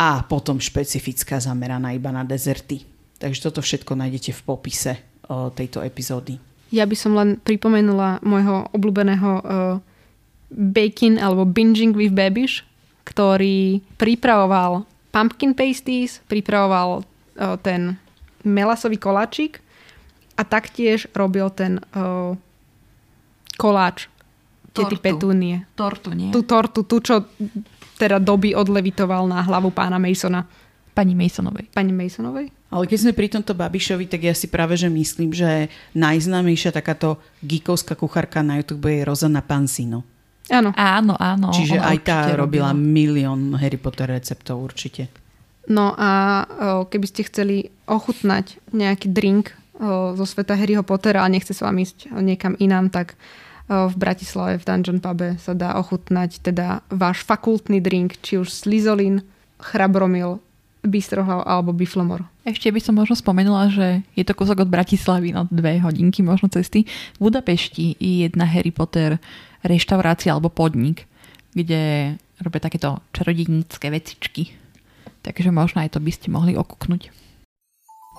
a potom špecifická zameraná iba na dezerty. Takže toto všetko nájdete v popise o, tejto epizódy. Ja by som len pripomenula môjho obľúbeného uh, Baking alebo Binging with Babish, ktorý pripravoval pumpkin pasties, pripravoval uh, ten melasový koláčik a taktiež robil ten uh, koláč tety Petúnie. Tortu, nie? Tú tortu, tú, čo teda doby odlevitoval na hlavu pána Masona. Pani Masonovej. Pani Masonovej? Ale keď sme pri tomto Babišovi, tak ja si práve že myslím, že najznámejšia takáto geekovská kuchárka na YouTube je Rozana Pansino. Áno. Áno, áno. Čiže aj tá robila, robila milión Harry Potter receptov určite. No a keby ste chceli ochutnať nejaký drink zo sveta Harryho Pottera a nechce s vami ísť niekam inám, tak v Bratislave v Dungeon Pube sa dá ochutnať teda váš fakultný drink, či už slizolin, chrabromil, bystrohlav alebo biflomor. Ešte by som možno spomenula, že je to kúsok od Bratislavy, no dve hodinky možno cesty. V Budapešti je jedna Harry Potter reštaurácia alebo podnik, kde robia takéto čarodejnícke vecičky. Takže možno aj to by ste mohli okúknuť.